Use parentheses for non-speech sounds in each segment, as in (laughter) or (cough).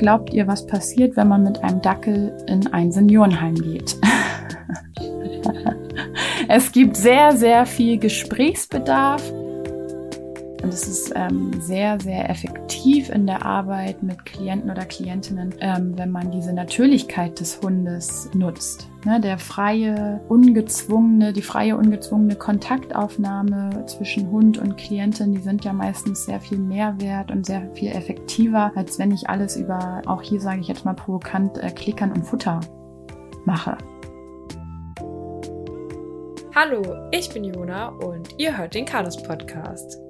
glaubt ihr, was passiert, wenn man mit einem Dackel in ein Seniorenheim geht? (laughs) es gibt sehr, sehr viel Gesprächsbedarf. Und es ist ähm, sehr, sehr effektiv in der Arbeit mit Klienten oder Klientinnen, ähm, wenn man diese Natürlichkeit des Hundes nutzt. Ne, der freie, ungezwungene, die freie, ungezwungene Kontaktaufnahme zwischen Hund und Klientin, die sind ja meistens sehr viel mehr wert und sehr viel effektiver, als wenn ich alles über, auch hier sage ich jetzt mal provokant, äh, Klickern und Futter mache. Hallo, ich bin Jona und ihr hört den Kanus Podcast.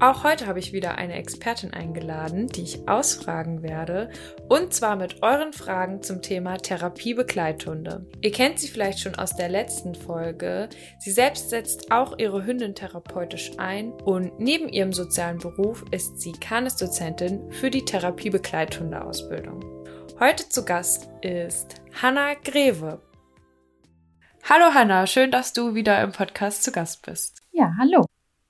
Auch heute habe ich wieder eine Expertin eingeladen, die ich ausfragen werde, und zwar mit euren Fragen zum Thema Therapiebegleithunde. Ihr kennt sie vielleicht schon aus der letzten Folge. Sie selbst setzt auch ihre Hündin therapeutisch ein und neben ihrem sozialen Beruf ist sie Canis-Dozentin für die Therapiebegleithunde-Ausbildung. Heute zu Gast ist Hanna Greve. Hallo Hanna, schön, dass du wieder im Podcast zu Gast bist. Ja, hallo.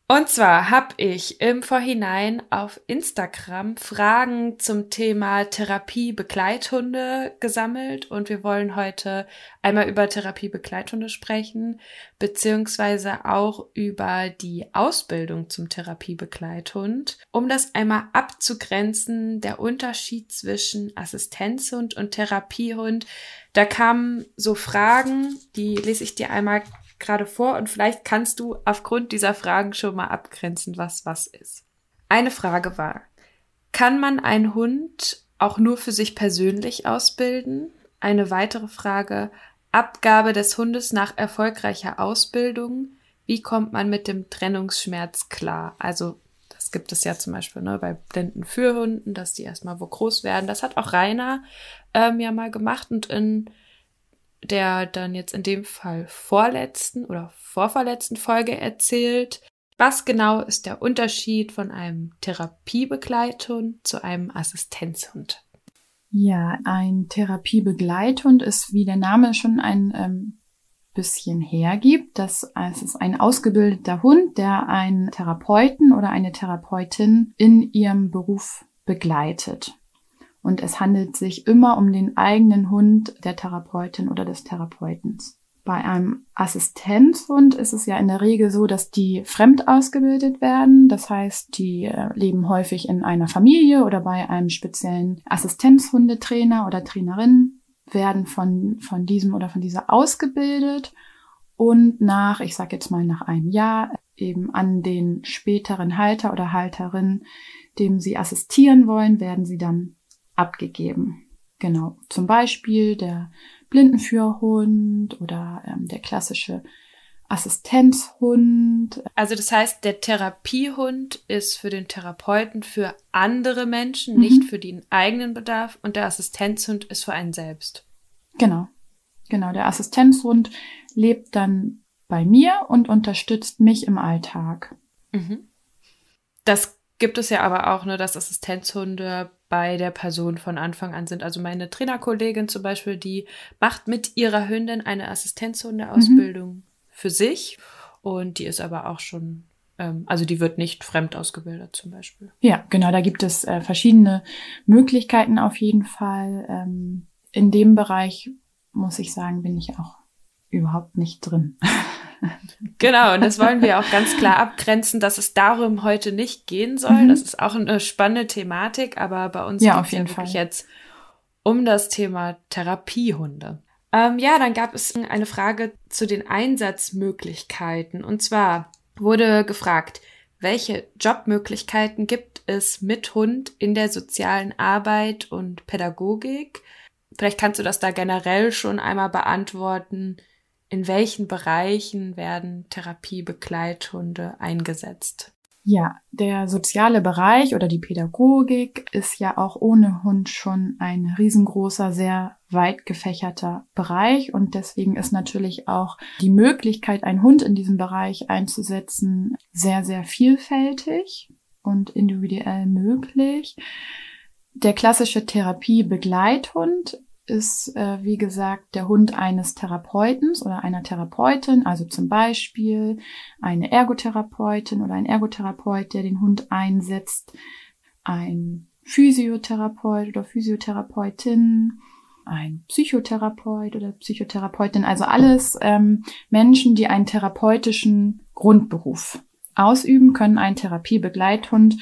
Und zwar habe ich im Vorhinein auf Instagram Fragen zum Thema Therapie-Begleithunde gesammelt und wir wollen heute einmal über Therapie-Begleithunde sprechen, beziehungsweise auch über die Ausbildung zum Therapie-Begleithund. Um das einmal abzugrenzen, der Unterschied zwischen Assistenzhund und Therapiehund, da kamen so Fragen, die lese ich dir einmal gerade vor und vielleicht kannst du aufgrund dieser Fragen schon mal abgrenzen, was was ist. Eine Frage war, kann man einen Hund auch nur für sich persönlich ausbilden? Eine weitere Frage, Abgabe des Hundes nach erfolgreicher Ausbildung. Wie kommt man mit dem Trennungsschmerz klar? Also das gibt es ja zum Beispiel ne, bei blinden Führhunden, dass die erstmal wo groß werden. Das hat auch Rainer ähm, ja mal gemacht und in der dann jetzt in dem Fall vorletzten oder vorverletzten Folge erzählt. Was genau ist der Unterschied von einem Therapiebegleithund zu einem Assistenzhund? Ja, ein Therapiebegleithund ist, wie der Name schon ein ähm, bisschen hergibt. Das, es ist ein ausgebildeter Hund, der einen Therapeuten oder eine Therapeutin in ihrem Beruf begleitet. Und es handelt sich immer um den eigenen Hund der Therapeutin oder des Therapeutens. Bei einem Assistenzhund ist es ja in der Regel so, dass die fremd ausgebildet werden. Das heißt, die äh, leben häufig in einer Familie oder bei einem speziellen Assistenzhundetrainer oder Trainerin, werden von, von diesem oder von dieser ausgebildet und nach, ich sage jetzt mal nach einem Jahr, eben an den späteren Halter oder Halterin, dem sie assistieren wollen, werden sie dann abgegeben. Genau, zum Beispiel der Blindenführerhund oder ähm, der klassische Assistenzhund. Also das heißt, der Therapiehund ist für den Therapeuten für andere Menschen, mhm. nicht für den eigenen Bedarf und der Assistenzhund ist für einen selbst. Genau. Genau, der Assistenzhund lebt dann bei mir und unterstützt mich im Alltag. Mhm. Das gibt es ja aber auch, ne, dass Assistenzhunde bei der Person von Anfang an sind. Also meine Trainerkollegin zum Beispiel, die macht mit ihrer Hündin eine Assistenzhundeausbildung mhm. für sich und die ist aber auch schon, ähm, also die wird nicht fremd ausgebildet zum Beispiel. Ja, genau, da gibt es äh, verschiedene Möglichkeiten auf jeden Fall. Ähm, in dem Bereich muss ich sagen, bin ich auch überhaupt nicht drin. (laughs) Genau, und das wollen wir auch ganz klar abgrenzen, dass es darum heute nicht gehen soll. Mhm. Das ist auch eine spannende Thematik, aber bei uns ja, auf jeden Fall jetzt um das Thema Therapiehunde. Ähm, ja, dann gab es eine Frage zu den Einsatzmöglichkeiten. Und zwar wurde gefragt, welche Jobmöglichkeiten gibt es mit Hund in der sozialen Arbeit und Pädagogik? Vielleicht kannst du das da generell schon einmal beantworten in welchen Bereichen werden Therapiebegleithunde eingesetzt? Ja, der soziale Bereich oder die Pädagogik ist ja auch ohne Hund schon ein riesengroßer, sehr weit gefächerter Bereich und deswegen ist natürlich auch die Möglichkeit, einen Hund in diesem Bereich einzusetzen, sehr, sehr vielfältig und individuell möglich. Der klassische Therapiebegleithund ist, äh, wie gesagt, der Hund eines Therapeutens oder einer Therapeutin, also zum Beispiel eine Ergotherapeutin oder ein Ergotherapeut, der den Hund einsetzt, ein Physiotherapeut oder Physiotherapeutin, ein Psychotherapeut oder Psychotherapeutin, also alles ähm, Menschen, die einen therapeutischen Grundberuf ausüben, können einen Therapiebegleithund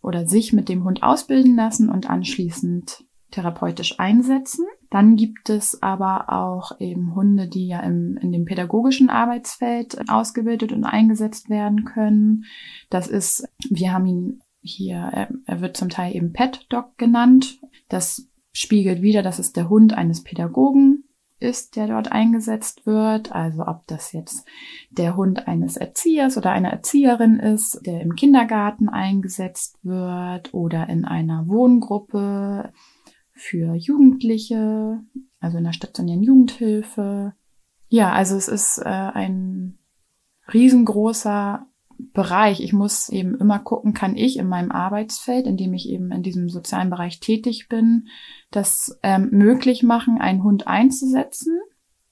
oder sich mit dem Hund ausbilden lassen und anschließend therapeutisch einsetzen. Dann gibt es aber auch eben Hunde, die ja im, in dem pädagogischen Arbeitsfeld ausgebildet und eingesetzt werden können. Das ist, wir haben ihn hier, er wird zum Teil eben Pet Dog genannt. Das spiegelt wieder, dass es der Hund eines Pädagogen ist, der dort eingesetzt wird. Also ob das jetzt der Hund eines Erziehers oder einer Erzieherin ist, der im Kindergarten eingesetzt wird oder in einer Wohngruppe für Jugendliche, also in der stationären Jugendhilfe. Ja, also es ist äh, ein riesengroßer Bereich. Ich muss eben immer gucken, kann ich in meinem Arbeitsfeld, in dem ich eben in diesem sozialen Bereich tätig bin, das ähm, möglich machen, einen Hund einzusetzen.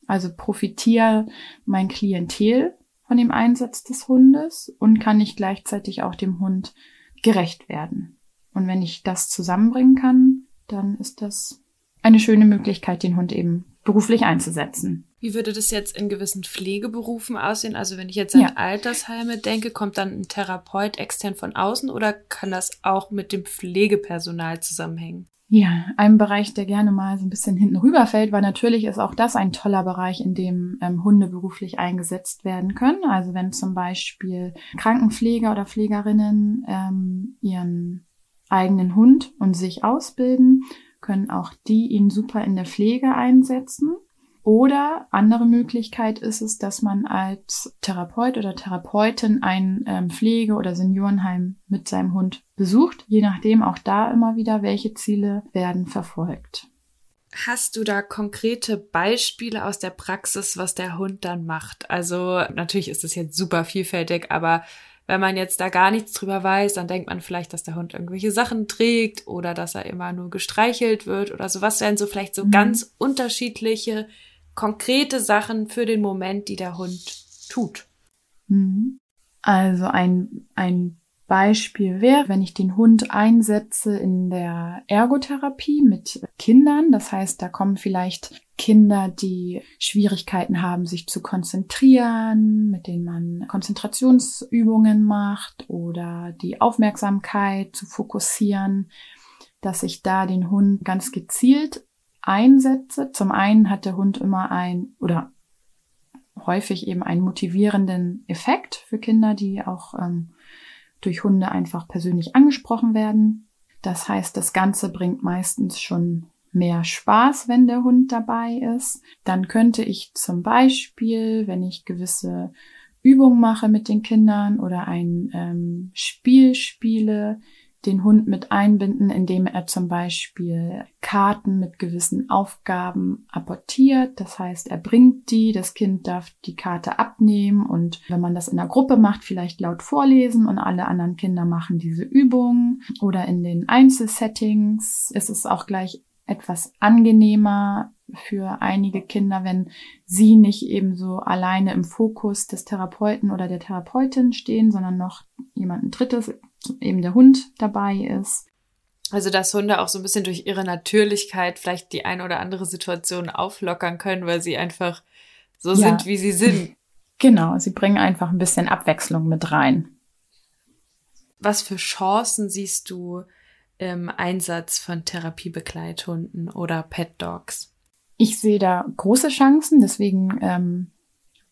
Also profitiere mein Klientel von dem Einsatz des Hundes und kann ich gleichzeitig auch dem Hund gerecht werden. Und wenn ich das zusammenbringen kann, dann ist das eine schöne Möglichkeit, den Hund eben beruflich einzusetzen. Wie würde das jetzt in gewissen Pflegeberufen aussehen? Also wenn ich jetzt an ja. Altersheime denke, kommt dann ein Therapeut extern von außen oder kann das auch mit dem Pflegepersonal zusammenhängen? Ja, ein Bereich, der gerne mal so ein bisschen hinten rüberfällt, weil natürlich ist auch das ein toller Bereich, in dem ähm, Hunde beruflich eingesetzt werden können. Also wenn zum Beispiel Krankenpfleger oder Pflegerinnen ähm, ihren eigenen Hund und sich ausbilden, können auch die ihn super in der Pflege einsetzen. Oder andere Möglichkeit ist es, dass man als Therapeut oder Therapeutin ein ähm, Pflege- oder Seniorenheim mit seinem Hund besucht. Je nachdem auch da immer wieder, welche Ziele werden verfolgt. Hast du da konkrete Beispiele aus der Praxis, was der Hund dann macht? Also natürlich ist es jetzt super vielfältig, aber wenn man jetzt da gar nichts drüber weiß, dann denkt man vielleicht, dass der Hund irgendwelche Sachen trägt oder dass er immer nur gestreichelt wird oder so. Was wären so vielleicht so mhm. ganz unterschiedliche, konkrete Sachen für den Moment, die der Hund tut? Mhm. Also ein, ein Beispiel wäre, wenn ich den Hund einsetze in der Ergotherapie mit Kindern. Das heißt, da kommen vielleicht Kinder, die Schwierigkeiten haben, sich zu konzentrieren, mit denen man Konzentrationsübungen macht oder die Aufmerksamkeit zu fokussieren, dass ich da den Hund ganz gezielt einsetze. Zum einen hat der Hund immer ein oder häufig eben einen motivierenden Effekt für Kinder, die auch ähm, durch Hunde einfach persönlich angesprochen werden. Das heißt, das Ganze bringt meistens schon mehr Spaß, wenn der Hund dabei ist. Dann könnte ich zum Beispiel, wenn ich gewisse Übungen mache mit den Kindern oder ein ähm, Spiel spiele, den Hund mit einbinden, indem er zum Beispiel Karten mit gewissen Aufgaben apportiert. Das heißt, er bringt die, das Kind darf die Karte abnehmen und wenn man das in der Gruppe macht, vielleicht laut vorlesen und alle anderen Kinder machen diese Übung. Oder in den Einzelsettings ist es auch gleich etwas angenehmer für einige Kinder, wenn sie nicht eben so alleine im Fokus des Therapeuten oder der Therapeutin stehen, sondern noch jemanden Drittes eben der Hund dabei ist. Also, dass Hunde auch so ein bisschen durch ihre Natürlichkeit vielleicht die eine oder andere Situation auflockern können, weil sie einfach so ja. sind, wie sie sind. (laughs) Genau, sie bringen einfach ein bisschen Abwechslung mit rein. Was für Chancen siehst du im Einsatz von Therapiebegleithunden oder Pet Dogs? Ich sehe da große Chancen, deswegen ähm,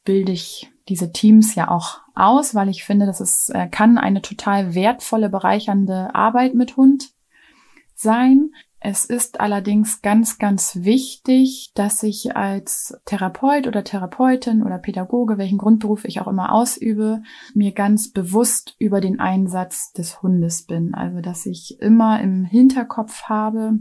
bilde ich diese Teams ja auch aus, weil ich finde, dass es äh, kann eine total wertvolle, bereichernde Arbeit mit Hund sein. Es ist allerdings ganz, ganz wichtig, dass ich als Therapeut oder Therapeutin oder Pädagoge, welchen Grundberuf ich auch immer ausübe, mir ganz bewusst über den Einsatz des Hundes bin. Also, dass ich immer im Hinterkopf habe,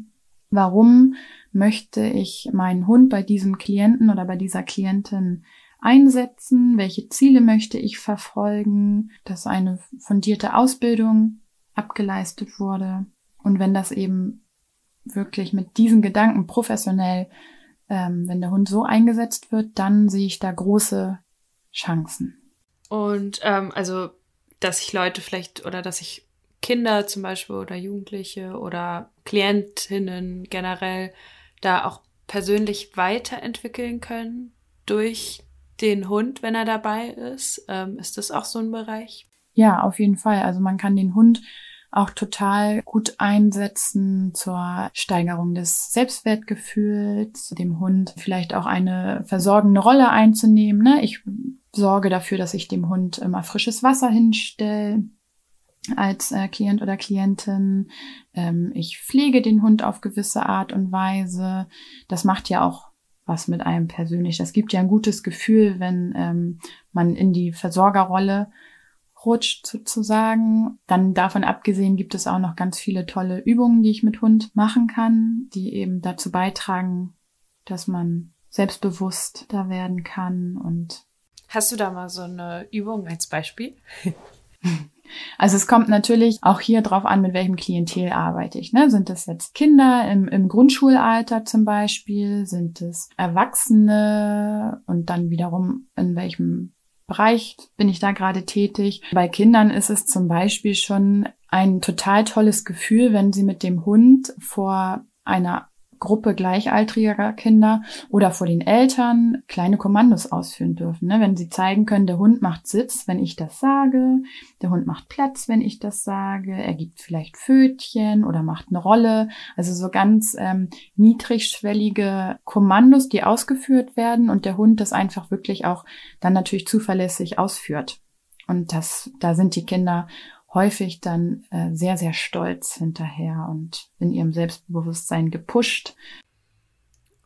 warum möchte ich meinen Hund bei diesem Klienten oder bei dieser Klientin einsetzen, welche Ziele möchte ich verfolgen, dass eine fundierte Ausbildung abgeleistet wurde. Und wenn das eben wirklich mit diesen Gedanken professionell, ähm, wenn der Hund so eingesetzt wird, dann sehe ich da große Chancen. Und ähm, also, dass sich Leute vielleicht oder dass sich Kinder zum Beispiel oder Jugendliche oder Klientinnen generell da auch persönlich weiterentwickeln können durch den Hund, wenn er dabei ist? Ähm, ist das auch so ein Bereich? Ja, auf jeden Fall. Also man kann den Hund auch total gut einsetzen zur Steigerung des Selbstwertgefühls, dem Hund vielleicht auch eine versorgende Rolle einzunehmen. Ne? Ich sorge dafür, dass ich dem Hund immer frisches Wasser hinstelle als äh, Klient oder Klientin. Ähm, ich pflege den Hund auf gewisse Art und Weise. Das macht ja auch was mit einem persönlich. Das gibt ja ein gutes Gefühl, wenn ähm, man in die Versorgerrolle rutscht sozusagen. Dann davon abgesehen gibt es auch noch ganz viele tolle Übungen, die ich mit Hund machen kann, die eben dazu beitragen, dass man selbstbewusst da werden kann und Hast du da mal so eine Übung als Beispiel? (laughs) Also es kommt natürlich auch hier drauf an, mit welchem Klientel arbeite ich. Ne? Sind das jetzt Kinder im, im Grundschulalter zum Beispiel? Sind es Erwachsene? Und dann wiederum in welchem Bereich bin ich da gerade tätig. Bei Kindern ist es zum Beispiel schon ein total tolles Gefühl, wenn sie mit dem Hund vor einer Gruppe gleichaltriger Kinder oder vor den Eltern kleine Kommandos ausführen dürfen. Ne? Wenn sie zeigen können, der Hund macht Sitz, wenn ich das sage, der Hund macht Platz, wenn ich das sage, er gibt vielleicht Fötchen oder macht eine Rolle. Also so ganz ähm, niedrigschwellige Kommandos, die ausgeführt werden und der Hund das einfach wirklich auch dann natürlich zuverlässig ausführt. Und das, da sind die Kinder häufig dann äh, sehr, sehr stolz hinterher und in ihrem Selbstbewusstsein gepusht.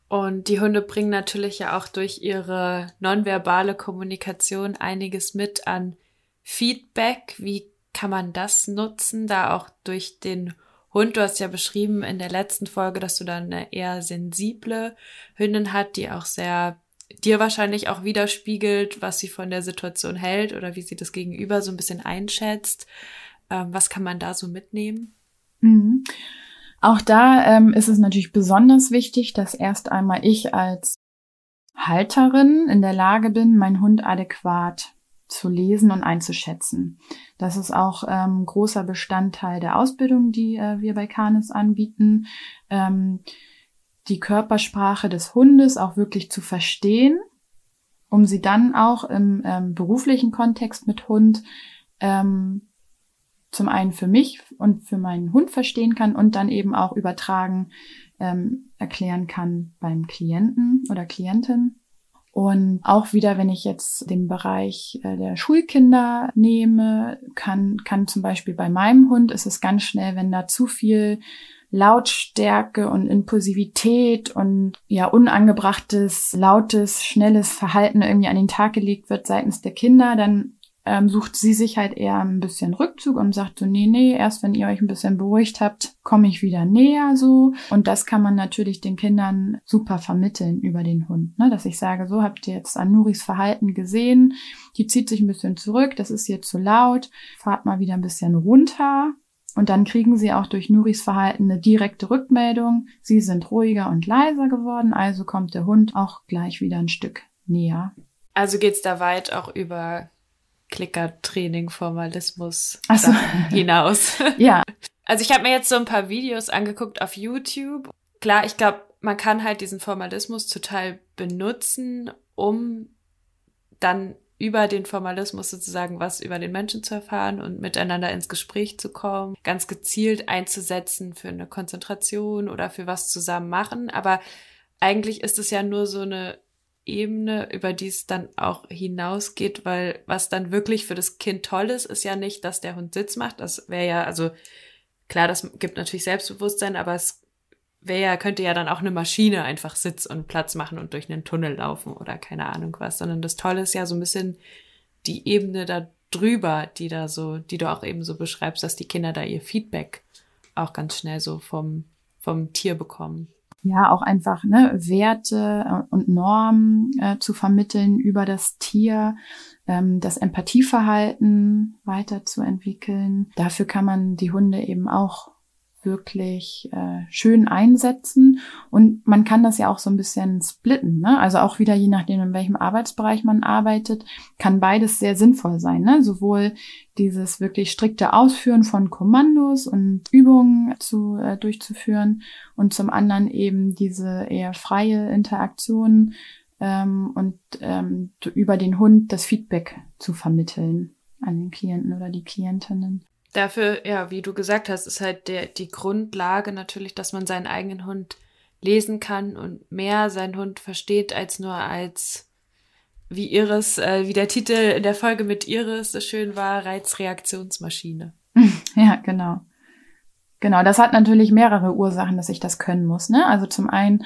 Und die Hunde bringen natürlich ja auch durch ihre nonverbale Kommunikation einiges mit an Feedback. Wie kann man das nutzen? Da auch durch den Hund, du hast ja beschrieben in der letzten Folge, dass du dann eine eher sensible Hündin hat, die auch sehr dir wahrscheinlich auch widerspiegelt, was sie von der Situation hält oder wie sie das Gegenüber so ein bisschen einschätzt. Ähm, was kann man da so mitnehmen? Mhm. Auch da ähm, ist es natürlich besonders wichtig, dass erst einmal ich als Halterin in der Lage bin, meinen Hund adäquat zu lesen und einzuschätzen. Das ist auch ähm, großer Bestandteil der Ausbildung, die äh, wir bei Canis anbieten. Ähm, die Körpersprache des Hundes auch wirklich zu verstehen, um sie dann auch im ähm, beruflichen Kontext mit Hund ähm, zum einen für mich und für meinen Hund verstehen kann und dann eben auch übertragen ähm, erklären kann beim Klienten oder Klientin. Und auch wieder, wenn ich jetzt den Bereich äh, der Schulkinder nehme, kann, kann zum Beispiel bei meinem Hund ist es ganz schnell, wenn da zu viel Lautstärke und Impulsivität und ja unangebrachtes, lautes, schnelles Verhalten irgendwie an den Tag gelegt wird seitens der Kinder, dann ähm, sucht sie sich halt eher ein bisschen Rückzug und sagt so, nee, nee, erst wenn ihr euch ein bisschen beruhigt habt, komme ich wieder näher so. Und das kann man natürlich den Kindern super vermitteln über den Hund, ne? dass ich sage, so habt ihr jetzt Anuris Verhalten gesehen, die zieht sich ein bisschen zurück, das ist ihr zu laut, fahrt mal wieder ein bisschen runter, und dann kriegen sie auch durch Nuris Verhalten eine direkte Rückmeldung. Sie sind ruhiger und leiser geworden, also kommt der Hund auch gleich wieder ein Stück näher. Also geht's da weit auch über Klickertraining, Formalismus so. hinaus. (laughs) (laughs) ja. Also ich habe mir jetzt so ein paar Videos angeguckt auf YouTube. Klar, ich glaube, man kann halt diesen Formalismus total benutzen, um dann über den Formalismus sozusagen was über den Menschen zu erfahren und miteinander ins Gespräch zu kommen, ganz gezielt einzusetzen für eine Konzentration oder für was zusammen machen. Aber eigentlich ist es ja nur so eine Ebene, über die es dann auch hinausgeht, weil was dann wirklich für das Kind toll ist, ist ja nicht, dass der Hund Sitz macht. Das wäre ja, also klar, das gibt natürlich Selbstbewusstsein, aber es wäre könnte ja dann auch eine Maschine einfach Sitz und Platz machen und durch einen Tunnel laufen oder keine Ahnung was, sondern das Tolle ist ja so ein bisschen die Ebene da drüber, die da so, die du auch eben so beschreibst, dass die Kinder da ihr Feedback auch ganz schnell so vom, vom Tier bekommen. Ja, auch einfach ne, Werte äh, und Normen äh, zu vermitteln über das Tier, ähm, das Empathieverhalten weiterzuentwickeln. Dafür kann man die Hunde eben auch wirklich äh, schön einsetzen. Und man kann das ja auch so ein bisschen splitten. Ne? Also auch wieder je nachdem, in welchem Arbeitsbereich man arbeitet, kann beides sehr sinnvoll sein. Ne? Sowohl dieses wirklich strikte Ausführen von Kommandos und Übungen zu, äh, durchzuführen und zum anderen eben diese eher freie Interaktion ähm, und ähm, über den Hund das Feedback zu vermitteln an den Klienten oder die Klientinnen. Dafür, ja, wie du gesagt hast, ist halt der, die Grundlage natürlich, dass man seinen eigenen Hund lesen kann und mehr seinen Hund versteht als nur als wie Iris, äh, wie der Titel in der Folge mit Iris so schön war, Reizreaktionsmaschine. (laughs) Ja, genau. Genau, das hat natürlich mehrere Ursachen, dass ich das können muss. Ne? Also zum einen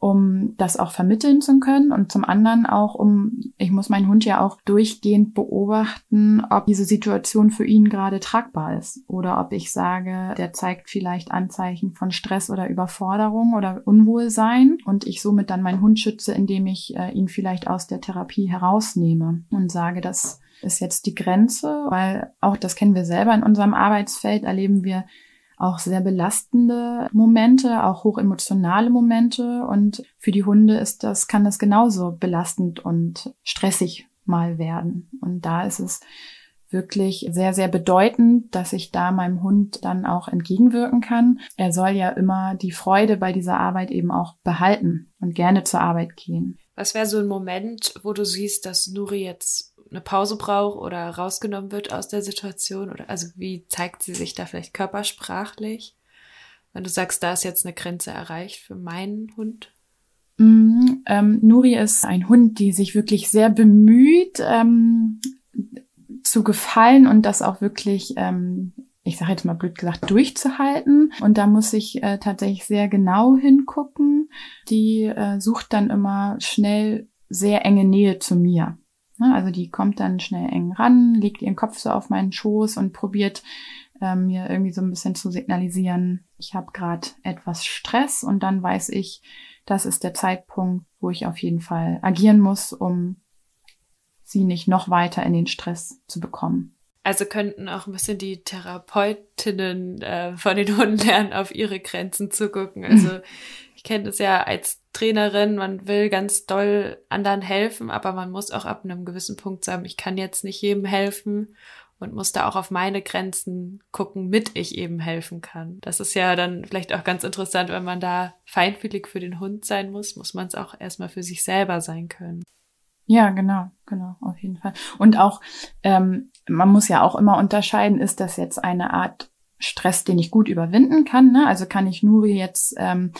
um das auch vermitteln zu können und zum anderen auch um, ich muss meinen Hund ja auch durchgehend beobachten, ob diese Situation für ihn gerade tragbar ist oder ob ich sage, der zeigt vielleicht Anzeichen von Stress oder Überforderung oder Unwohlsein und ich somit dann meinen Hund schütze, indem ich äh, ihn vielleicht aus der Therapie herausnehme und sage, das ist jetzt die Grenze, weil auch das kennen wir selber in unserem Arbeitsfeld, erleben wir auch sehr belastende Momente, auch hochemotionale Momente. Und für die Hunde ist das, kann das genauso belastend und stressig mal werden. Und da ist es wirklich sehr, sehr bedeutend, dass ich da meinem Hund dann auch entgegenwirken kann. Er soll ja immer die Freude bei dieser Arbeit eben auch behalten und gerne zur Arbeit gehen. Was wäre so ein Moment, wo du siehst, dass Nuri jetzt eine Pause braucht oder rausgenommen wird aus der Situation? Oder also wie zeigt sie sich da vielleicht körpersprachlich? Wenn du sagst, da ist jetzt eine Grenze erreicht für meinen Hund? Mm, ähm, Nuri ist ein Hund, die sich wirklich sehr bemüht, ähm, zu gefallen und das auch wirklich, ähm, ich sage jetzt mal blöd gesagt, durchzuhalten. Und da muss ich äh, tatsächlich sehr genau hingucken. Die äh, sucht dann immer schnell sehr enge Nähe zu mir. Ne? Also die kommt dann schnell eng ran, legt ihren Kopf so auf meinen Schoß und probiert ähm, mir irgendwie so ein bisschen zu signalisieren, ich habe gerade etwas Stress und dann weiß ich, das ist der Zeitpunkt, wo ich auf jeden Fall agieren muss, um sie nicht noch weiter in den Stress zu bekommen. Also könnten auch ein bisschen die Therapeutinnen äh, von den Hunden lernen, auf ihre Grenzen zu gucken. Also (laughs) ich kenne das ja als Trainerin, man will ganz doll anderen helfen, aber man muss auch ab einem gewissen Punkt sagen, ich kann jetzt nicht jedem helfen und muss da auch auf meine Grenzen gucken, mit ich eben helfen kann. Das ist ja dann vielleicht auch ganz interessant, wenn man da feinfühlig für den Hund sein muss, muss man es auch erstmal für sich selber sein können. Ja, genau, genau, auf jeden Fall. Und auch, ähm, man muss ja auch immer unterscheiden, ist das jetzt eine Art Stress, den ich gut überwinden kann? Ne? Also kann ich Nuri jetzt ähm,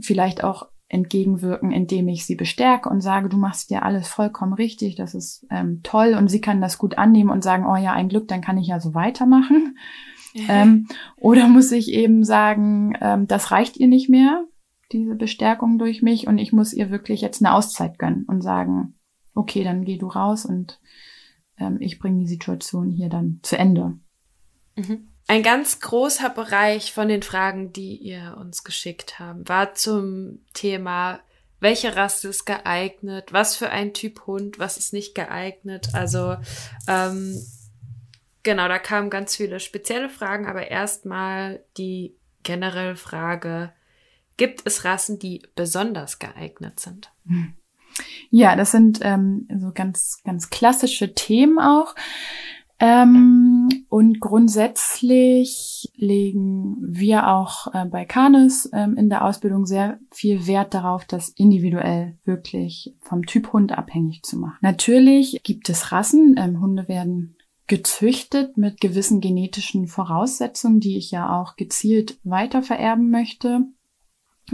vielleicht auch entgegenwirken, indem ich sie bestärke und sage, du machst ja alles vollkommen richtig, das ist ähm, toll und sie kann das gut annehmen und sagen, oh ja, ein Glück, dann kann ich ja so weitermachen. ähm, oder muss ich eben sagen, ähm, das reicht ihr nicht mehr, diese Bestärkung durch mich und ich muss ihr wirklich jetzt eine Auszeit gönnen und sagen, okay, dann geh du raus und ähm, ich bringe die Situation hier dann zu Ende. Mhm. Ein ganz großer Bereich von den Fragen, die ihr uns geschickt habt, war zum Thema, welche Rasse ist geeignet, was für ein Typ Hund, was ist nicht geeignet. Also ähm, genau, da kamen ganz viele spezielle Fragen, aber erstmal die generelle Frage, gibt es Rassen, die besonders geeignet sind? Ja, das sind ähm, so ganz, ganz klassische Themen auch. Ähm, und grundsätzlich legen wir auch äh, bei Canis ähm, in der Ausbildung sehr viel Wert darauf, das individuell wirklich vom Typ Hund abhängig zu machen. Natürlich gibt es Rassen. Ähm, Hunde werden gezüchtet mit gewissen genetischen Voraussetzungen, die ich ja auch gezielt weiter vererben möchte.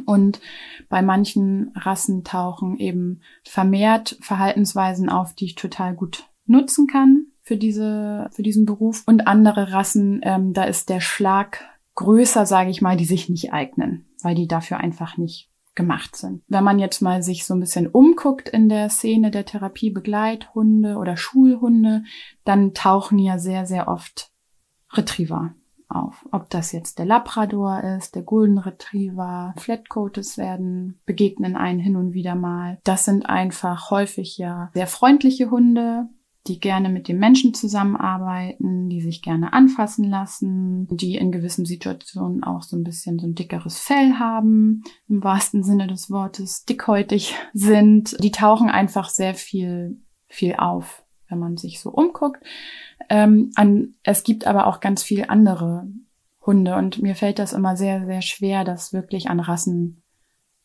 Und bei manchen Rassen tauchen eben vermehrt Verhaltensweisen auf, die ich total gut nutzen kann für diese, für diesen Beruf. Und andere Rassen, ähm, da ist der Schlag größer, sage ich mal, die sich nicht eignen, weil die dafür einfach nicht gemacht sind. Wenn man jetzt mal sich so ein bisschen umguckt in der Szene der Therapiebegleithunde oder Schulhunde, dann tauchen ja sehr, sehr oft Retriever auf. Ob das jetzt der Labrador ist, der Golden Retriever, Flatcoates werden, begegnen einen hin und wieder mal. Das sind einfach häufig ja sehr freundliche Hunde, die gerne mit dem Menschen zusammenarbeiten, die sich gerne anfassen lassen, die in gewissen Situationen auch so ein bisschen so ein dickeres Fell haben, im wahrsten Sinne des Wortes dickhäutig sind. Die tauchen einfach sehr viel, viel auf, wenn man sich so umguckt. Ähm, an, es gibt aber auch ganz viel andere Hunde und mir fällt das immer sehr, sehr schwer, das wirklich an Rassen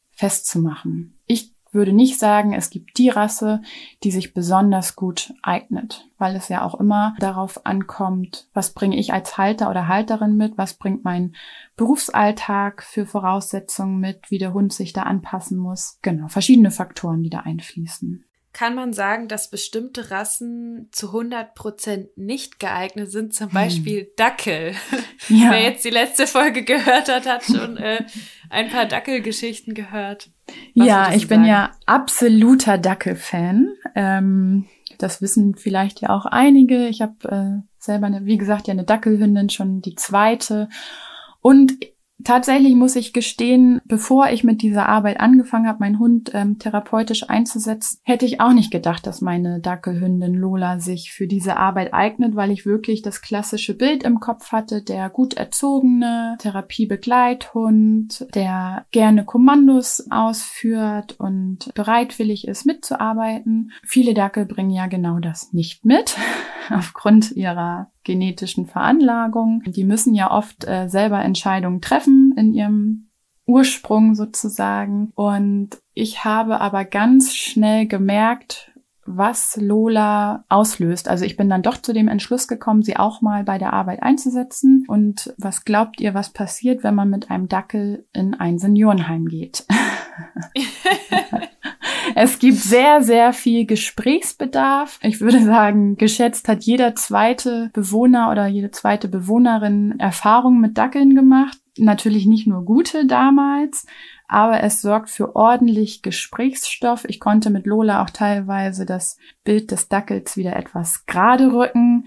festzumachen. Ich würde nicht sagen, es gibt die Rasse, die sich besonders gut eignet, weil es ja auch immer darauf ankommt, was bringe ich als Halter oder Halterin mit, was bringt mein Berufsalltag für Voraussetzungen mit, wie der Hund sich da anpassen muss. Genau, verschiedene Faktoren, die da einfließen kann man sagen, dass bestimmte Rassen zu 100 Prozent nicht geeignet sind, zum Beispiel hm. Dackel. (laughs) Ja. Wer jetzt die letzte Folge gehört hat, hat schon äh, ein paar Dackelgeschichten gehört. Was ja, ich bin ja absoluter Dackel-Fan. Ähm, das wissen vielleicht ja auch einige. Ich habe äh, selber, eine, wie gesagt, ja eine Dackelhündin, schon die zweite. Und Tatsächlich muss ich gestehen, bevor ich mit dieser Arbeit angefangen habe, meinen Hund ähm, therapeutisch einzusetzen, hätte ich auch nicht gedacht, dass meine Dackelhündin Lola sich für diese Arbeit eignet, weil ich wirklich das klassische Bild im Kopf hatte, der gut erzogene Therapiebegleithund, der gerne Kommandos ausführt und bereitwillig ist mitzuarbeiten. Viele Dackel bringen ja genau das nicht mit, (laughs) aufgrund ihrer genetischen Veranlagung. Die müssen ja oft äh, selber Entscheidungen treffen in ihrem Ursprung sozusagen. Und ich habe aber ganz schnell gemerkt, was Lola auslöst. Also ich bin dann doch zu dem Entschluss gekommen, sie auch mal bei der Arbeit einzusetzen. Und was glaubt ihr, was passiert, wenn man mit einem Dackel in ein Seniorenheim geht? (laughs) Es gibt sehr, sehr viel Gesprächsbedarf. Ich würde sagen, geschätzt hat jeder zweite Bewohner oder jede zweite Bewohnerin Erfahrungen mit Dackeln gemacht. Natürlich nicht nur gute damals, aber es sorgt für ordentlich Gesprächsstoff. Ich konnte mit Lola auch teilweise das Bild des Dackels wieder etwas gerade rücken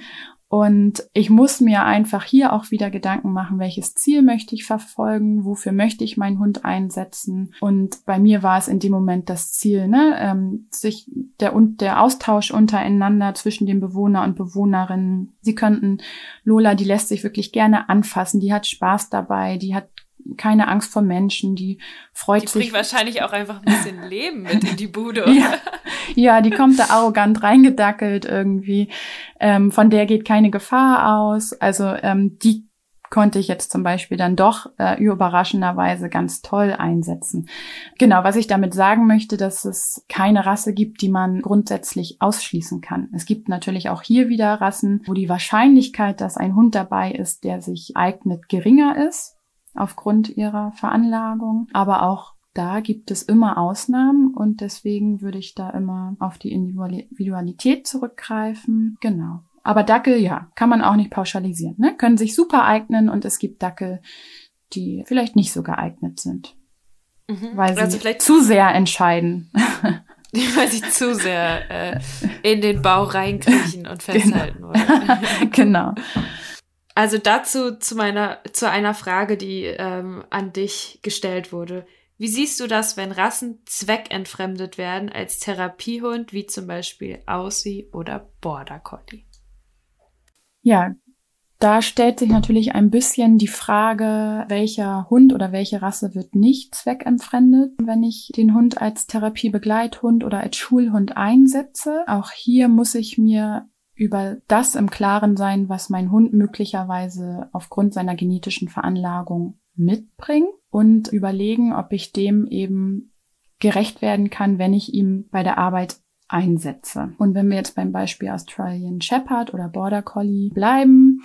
und ich muss mir einfach hier auch wieder Gedanken machen, welches Ziel möchte ich verfolgen, wofür möchte ich meinen Hund einsetzen. Und bei mir war es in dem Moment das Ziel, ne, ähm, sich der und der Austausch untereinander zwischen den Bewohner und Bewohnerinnen. Sie könnten Lola, die lässt sich wirklich gerne anfassen, die hat Spaß dabei, die hat keine Angst vor Menschen, die freut die sich. Die bringt wahrscheinlich auch einfach ein bisschen (laughs) Leben mit in die Bude. ja. ja, die kommt da arrogant reingedackelt irgendwie. Ähm, von der geht keine Gefahr aus. Also ähm, die konnte ich jetzt zum Beispiel dann doch äh, überraschenderweise ganz toll einsetzen. Genau, was ich damit sagen möchte, dass es keine Rasse gibt, die man grundsätzlich ausschließen kann. Es gibt natürlich auch hier wieder Rassen, wo die Wahrscheinlichkeit, dass ein Hund dabei ist, der sich eignet, geringer ist aufgrund ihrer Veranlagung. Aber auch da gibt es immer Ausnahmen und deswegen würde ich da immer auf die Individualität zurückgreifen. Genau. Aber Dackel, ja, kann man auch nicht pauschalisieren. Ne? Können sich super eignen und es gibt Dackel, die vielleicht nicht so geeignet sind. Mhm. Weil sie also vielleicht zu sehr entscheiden. (laughs) (laughs) weil sie zu sehr äh, in den Bau reinkriechen und (laughs) genau. festhalten genau. wollen. genau. Also dazu zu meiner, zu einer Frage, die ähm, an dich gestellt wurde. Wie siehst du das, wenn Rassen zweckentfremdet werden als Therapiehund, wie zum Beispiel Aussie oder Border Collie? Ja, da stellt sich natürlich ein bisschen die Frage, welcher Hund oder welche Rasse wird nicht zweckentfremdet, wenn ich den Hund als Therapiebegleithund oder als Schulhund einsetze. Auch hier muss ich mir über das im Klaren sein, was mein Hund möglicherweise aufgrund seiner genetischen Veranlagung mitbringt und überlegen, ob ich dem eben gerecht werden kann, wenn ich ihm bei der Arbeit einsetze. Und wenn wir jetzt beim Beispiel Australian Shepherd oder Border Collie bleiben,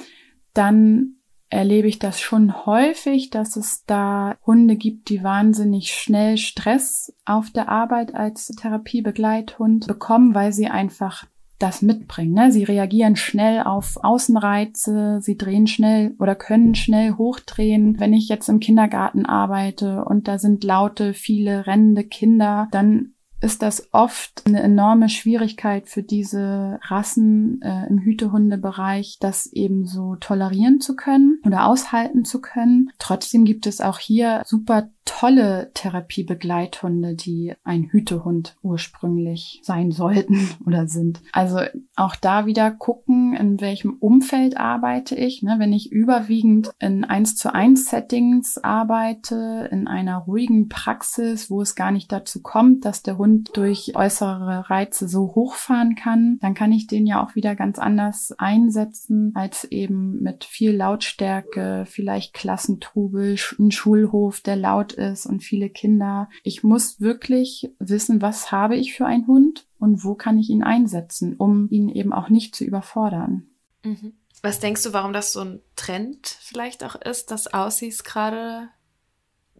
dann erlebe ich das schon häufig, dass es da Hunde gibt, die wahnsinnig schnell Stress auf der Arbeit als Therapiebegleithund bekommen, weil sie einfach das mitbringen. Ne? Sie reagieren schnell auf Außenreize, sie drehen schnell oder können schnell hochdrehen. Wenn ich jetzt im Kindergarten arbeite und da sind laute, viele rennende Kinder, dann ist das oft eine enorme Schwierigkeit für diese Rassen äh, im Hütehundebereich, das eben so tolerieren zu können oder aushalten zu können. Trotzdem gibt es auch hier super tolle Therapiebegleithunde, die ein Hütehund ursprünglich sein sollten (laughs) oder sind. Also auch da wieder gucken, in welchem Umfeld arbeite ich. Ne? Wenn ich überwiegend in eins zu eins Settings arbeite, in einer ruhigen Praxis, wo es gar nicht dazu kommt, dass der Hund durch äußere Reize so hochfahren kann, dann kann ich den ja auch wieder ganz anders einsetzen als eben mit viel Lautstärke, vielleicht Klassentrubel, ein Schulhof, der laut ist und viele Kinder. Ich muss wirklich wissen, was habe ich für einen Hund und wo kann ich ihn einsetzen, um ihn eben auch nicht zu überfordern. Mhm. Was denkst du, warum das so ein Trend vielleicht auch ist, dass Aussies gerade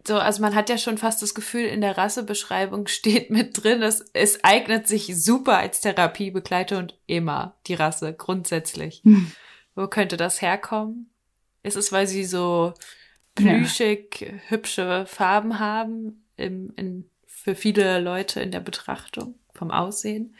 so, also man hat ja schon fast das Gefühl, in der Rassebeschreibung (laughs) steht mit drin, es, es eignet sich super als Therapiebegleiter und immer die Rasse grundsätzlich. Hm. Wo könnte das herkommen? Ist es, weil sie so plüschig, ja. hübsche Farben haben im, in, für viele Leute in der Betrachtung vom Aussehen?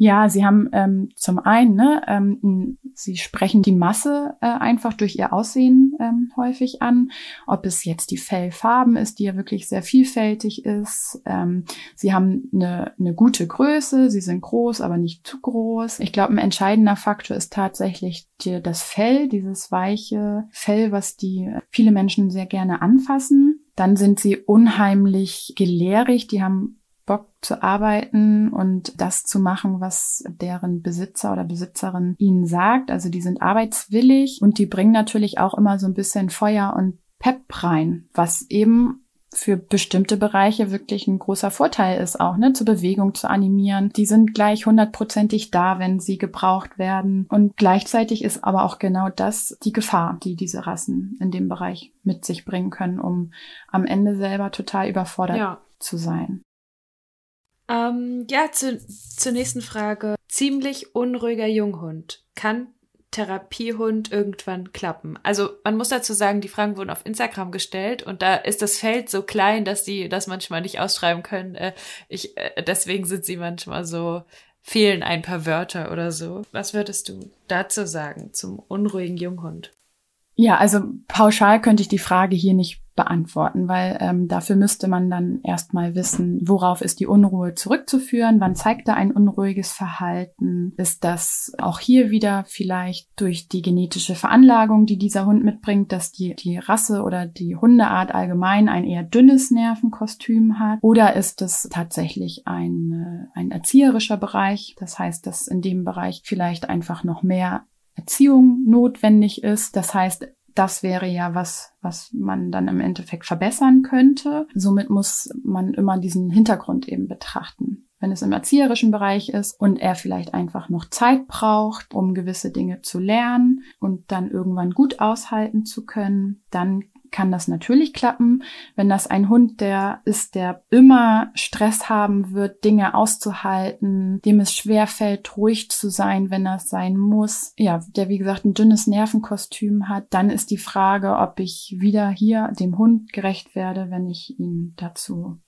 Ja, sie haben ähm, zum einen, ne, ähm, sie sprechen die Masse äh, einfach durch ihr Aussehen ähm, häufig an, ob es jetzt die Fellfarben ist, die ja wirklich sehr vielfältig ist. Ähm, sie haben eine, eine gute Größe, sie sind groß, aber nicht zu groß. Ich glaube, ein entscheidender Faktor ist tatsächlich die, das Fell, dieses weiche Fell, was die viele Menschen sehr gerne anfassen. Dann sind sie unheimlich gelehrig, die haben Bock zu arbeiten und das zu machen, was deren Besitzer oder Besitzerin ihnen sagt. Also die sind arbeitswillig und die bringen natürlich auch immer so ein bisschen Feuer und Pep rein, was eben für bestimmte Bereiche wirklich ein großer Vorteil ist, auch ne, zur Bewegung zu animieren. Die sind gleich hundertprozentig da, wenn sie gebraucht werden. Und gleichzeitig ist aber auch genau das die Gefahr, die diese Rassen in dem Bereich mit sich bringen können, um am Ende selber total überfordert ja. zu sein. Ähm, ja, zu, zur nächsten Frage. Ziemlich unruhiger Junghund. Kann Therapiehund irgendwann klappen? Also man muss dazu sagen, die Fragen wurden auf Instagram gestellt und da ist das Feld so klein, dass die das manchmal nicht ausschreiben können. Äh, ich, äh, deswegen sind sie manchmal so, fehlen ein paar Wörter oder so. Was würdest du dazu sagen zum unruhigen Junghund? Ja, also pauschal könnte ich die Frage hier nicht beantworten, weil ähm, dafür müsste man dann erstmal wissen, worauf ist die Unruhe zurückzuführen, wann zeigt er ein unruhiges Verhalten, ist das auch hier wieder vielleicht durch die genetische Veranlagung, die dieser Hund mitbringt, dass die, die Rasse oder die Hundeart allgemein ein eher dünnes Nervenkostüm hat, oder ist es tatsächlich ein, äh, ein erzieherischer Bereich, das heißt, dass in dem Bereich vielleicht einfach noch mehr Erziehung notwendig ist. Das heißt, das wäre ja was, was man dann im Endeffekt verbessern könnte. Somit muss man immer diesen Hintergrund eben betrachten. Wenn es im erzieherischen Bereich ist und er vielleicht einfach noch Zeit braucht, um gewisse Dinge zu lernen und dann irgendwann gut aushalten zu können, dann kann das natürlich klappen. Wenn das ein Hund, der ist, der immer Stress haben wird, Dinge auszuhalten, dem es schwer fällt, ruhig zu sein, wenn das sein muss, ja, der wie gesagt ein dünnes Nervenkostüm hat, dann ist die Frage, ob ich wieder hier dem Hund gerecht werde, wenn ich ihn dazu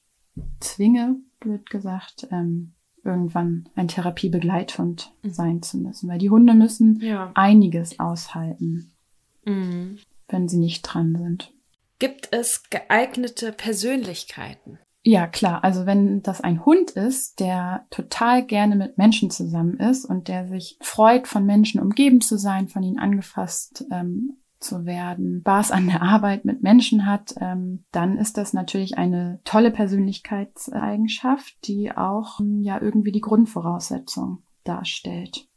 zwinge, blöd gesagt, ähm, irgendwann ein Therapiebegleithund mhm. sein zu müssen, weil die Hunde müssen ja. einiges aushalten. Mhm wenn sie nicht dran sind. Gibt es geeignete Persönlichkeiten? Ja, klar. Also wenn das ein Hund ist, der total gerne mit Menschen zusammen ist und der sich freut, von Menschen umgeben zu sein, von ihnen angefasst ähm, zu werden, Spaß an der Arbeit mit Menschen hat, ähm, dann ist das natürlich eine tolle Persönlichkeitseigenschaft, die auch ähm, ja irgendwie die Grundvoraussetzung darstellt.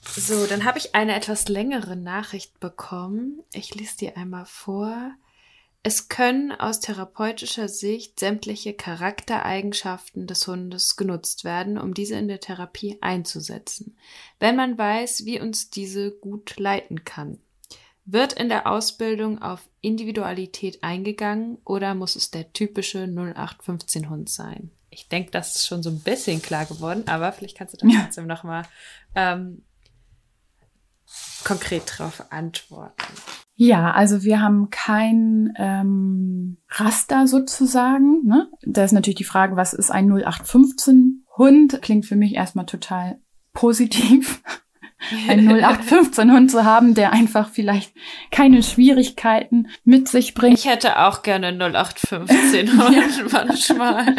So, dann habe ich eine etwas längere Nachricht bekommen. Ich lese dir einmal vor. Es können aus therapeutischer Sicht sämtliche Charaktereigenschaften des Hundes genutzt werden, um diese in der Therapie einzusetzen, wenn man weiß, wie uns diese gut leiten kann. Wird in der Ausbildung auf Individualität eingegangen oder muss es der typische 0815 Hund sein? Ich denke, das ist schon so ein bisschen klar geworden, aber vielleicht kannst du da trotzdem ja. nochmal ähm, konkret drauf antworten. Ja, also wir haben kein ähm, Raster sozusagen. Ne? Da ist natürlich die Frage, was ist ein 0815 Hund? Klingt für mich erstmal total positiv. Einen 0815 Hund zu haben, der einfach vielleicht keine Schwierigkeiten mit sich bringt. Ich hätte auch gerne 0815 Hund (laughs) manchmal.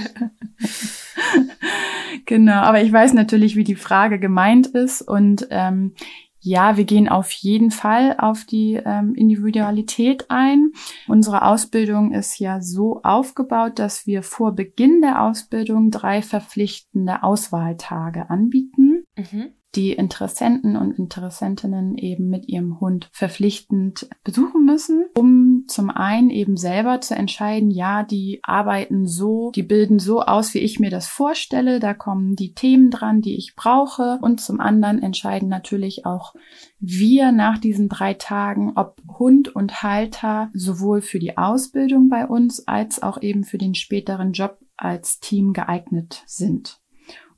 genau, aber ich weiß natürlich, wie die Frage gemeint ist und ähm, ja, wir gehen auf jeden Fall auf die ähm, Individualität ein. Unsere Ausbildung ist ja so aufgebaut, dass wir vor Beginn der Ausbildung drei verpflichtende Auswahltage anbieten. Mhm die Interessenten und Interessentinnen eben mit ihrem Hund verpflichtend besuchen müssen, um zum einen eben selber zu entscheiden, ja, die arbeiten so, die bilden so aus, wie ich mir das vorstelle, da kommen die Themen dran, die ich brauche und zum anderen entscheiden natürlich auch wir nach diesen drei Tagen, ob Hund und Halter sowohl für die Ausbildung bei uns als auch eben für den späteren Job als Team geeignet sind.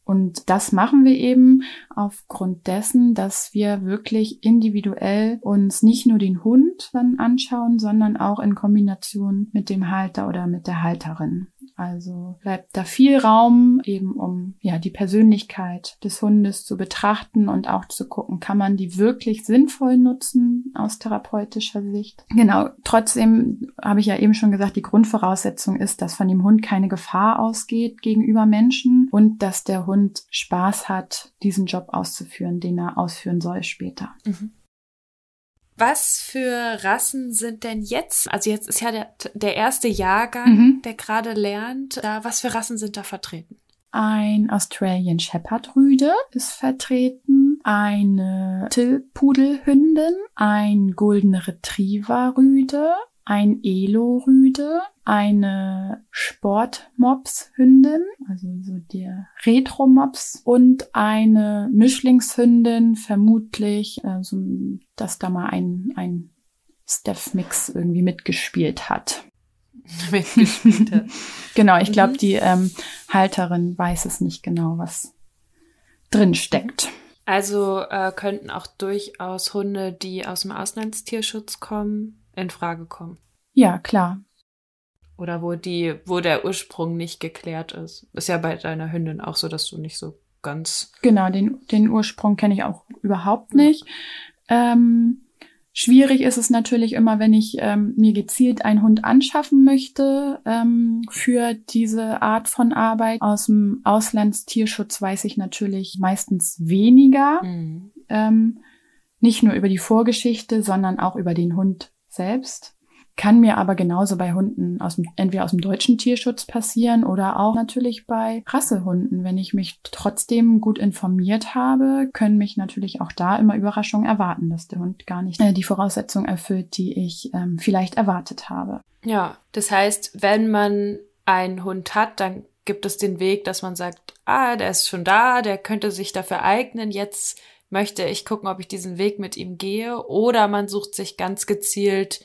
Und das machen wir eben aufgrund dessen, dass wir wirklich individuell uns nicht nur den Hund dann anschauen, sondern auch in Kombination mit dem Halter oder mit der Halterin. Also bleibt da viel Raum eben um ja die Persönlichkeit des Hundes zu betrachten und auch zu gucken, kann man die wirklich sinnvoll nutzen aus therapeutischer Sicht. Genau, trotzdem habe ich ja eben schon gesagt, die Grundvoraussetzung ist, dass von dem Hund keine Gefahr ausgeht gegenüber Menschen und dass der Hund Spaß hat, diesen Job auszuführen, den er ausführen soll später. Mhm. Was für Rassen sind denn jetzt? Also jetzt ist ja der, der erste Jahrgang, mhm. der gerade lernt. Was für Rassen sind da vertreten? Ein Australian Shepherd Rüde ist vertreten, eine Tillpudelhündin, ein Golden Retriever Rüde, ein Elo-Rüde, eine Sport-Mops-Hündin, also so der Retro-Mops und eine Mischlingshündin, vermutlich, also, dass da mal ein, ein Steph-Mix irgendwie mitgespielt hat. (laughs) mitgespielt hat. (laughs) genau, ich glaube, mhm. die ähm, Halterin weiß es nicht genau, was drin steckt. Also äh, könnten auch durchaus Hunde, die aus dem Auslandstierschutz kommen, in Frage kommen. Ja, klar. Oder wo die, wo der Ursprung nicht geklärt ist. Ist ja bei deiner Hündin auch so, dass du nicht so ganz. Genau, den, den Ursprung kenne ich auch überhaupt nicht. Ähm, schwierig ist es natürlich immer, wenn ich ähm, mir gezielt einen Hund anschaffen möchte ähm, für diese Art von Arbeit. Aus dem Auslandstierschutz weiß ich natürlich meistens weniger. Mhm. Ähm, nicht nur über die Vorgeschichte, sondern auch über den Hund selbst. Kann mir aber genauso bei Hunden aus dem, entweder aus dem deutschen Tierschutz passieren oder auch natürlich bei Rassehunden. Wenn ich mich trotzdem gut informiert habe, können mich natürlich auch da immer Überraschungen erwarten, dass der Hund gar nicht äh, die Voraussetzungen erfüllt, die ich ähm, vielleicht erwartet habe. Ja, das heißt, wenn man einen Hund hat, dann gibt es den Weg, dass man sagt, ah, der ist schon da, der könnte sich dafür eignen, jetzt möchte ich gucken, ob ich diesen Weg mit ihm gehe. Oder man sucht sich ganz gezielt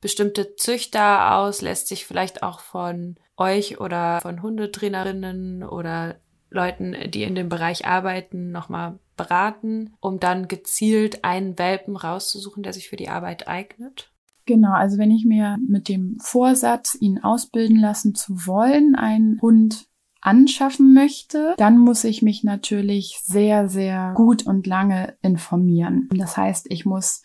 bestimmte Züchter aus, lässt sich vielleicht auch von euch oder von Hundetrainerinnen oder Leuten, die in dem Bereich arbeiten, nochmal beraten, um dann gezielt einen Welpen rauszusuchen, der sich für die Arbeit eignet? Genau, also wenn ich mir mit dem Vorsatz, ihn ausbilden lassen zu wollen, einen Hund anschaffen möchte, dann muss ich mich natürlich sehr, sehr gut und lange informieren. Das heißt, ich muss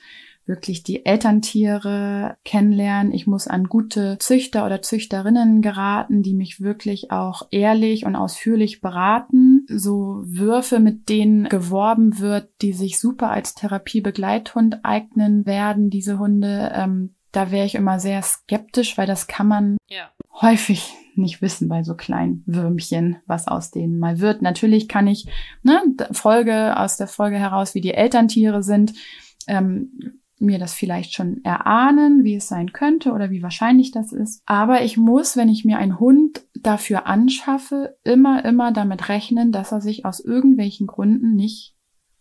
wirklich die Elterntiere kennenlernen. Ich muss an gute Züchter oder Züchterinnen geraten, die mich wirklich auch ehrlich und ausführlich beraten. So Würfe, mit denen geworben wird, die sich super als Therapiebegleithund eignen werden, diese Hunde, ähm, da wäre ich immer sehr skeptisch, weil das kann man ja. häufig nicht wissen bei so kleinen Würmchen, was aus denen mal wird. Natürlich kann ich ne, Folge aus der Folge heraus, wie die Elterntiere sind, ähm, mir das vielleicht schon erahnen, wie es sein könnte oder wie wahrscheinlich das ist. Aber ich muss, wenn ich mir einen Hund dafür anschaffe, immer, immer damit rechnen, dass er sich aus irgendwelchen Gründen nicht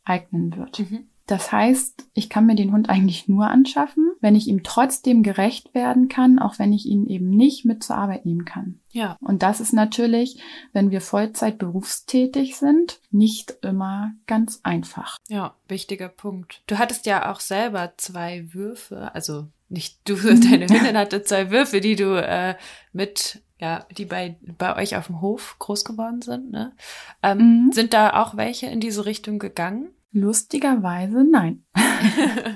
eignen wird. Mhm. Das heißt, ich kann mir den Hund eigentlich nur anschaffen, wenn ich ihm trotzdem gerecht werden kann, auch wenn ich ihn eben nicht mit zur Arbeit nehmen kann. Ja. Und das ist natürlich, wenn wir Vollzeit berufstätig sind, nicht immer ganz einfach. Ja, wichtiger Punkt. Du hattest ja auch selber zwei Würfe, also nicht du, (laughs) deine (laughs) Hündin hatte zwei Würfe, die du äh, mit ja, die bei, bei euch auf dem Hof groß geworden sind, ne? Ähm, mhm. Sind da auch welche in diese Richtung gegangen? Lustigerweise nein. (laughs)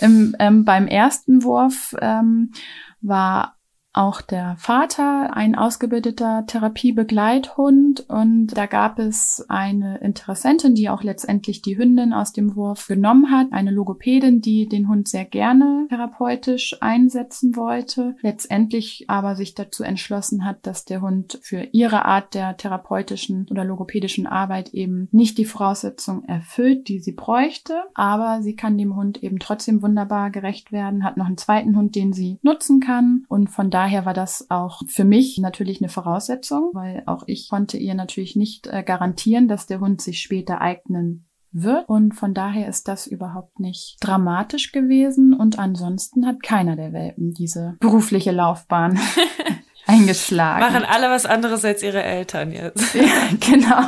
Im, ähm, beim ersten Wurf ähm, war auch der Vater ein ausgebildeter Therapiebegleithund. Und da gab es eine Interessentin, die auch letztendlich die Hündin aus dem Wurf genommen hat, eine Logopädin, die den Hund sehr gerne therapeutisch einsetzen wollte, letztendlich aber sich dazu entschlossen hat, dass der Hund für ihre Art der therapeutischen oder logopädischen Arbeit eben nicht die Voraussetzung erfüllt, die sie bräuchte, aber sie kann dem Hund eben trotzdem wunderbar gerecht werden, hat noch einen zweiten Hund, den sie nutzen kann. Und von daher daher war das auch für mich natürlich eine Voraussetzung, weil auch ich konnte ihr natürlich nicht äh, garantieren, dass der Hund sich später eignen wird. Und von daher ist das überhaupt nicht dramatisch gewesen. Und ansonsten hat keiner der Welpen diese berufliche Laufbahn (laughs) eingeschlagen. Machen alle was anderes als ihre Eltern jetzt. (laughs) ja, genau.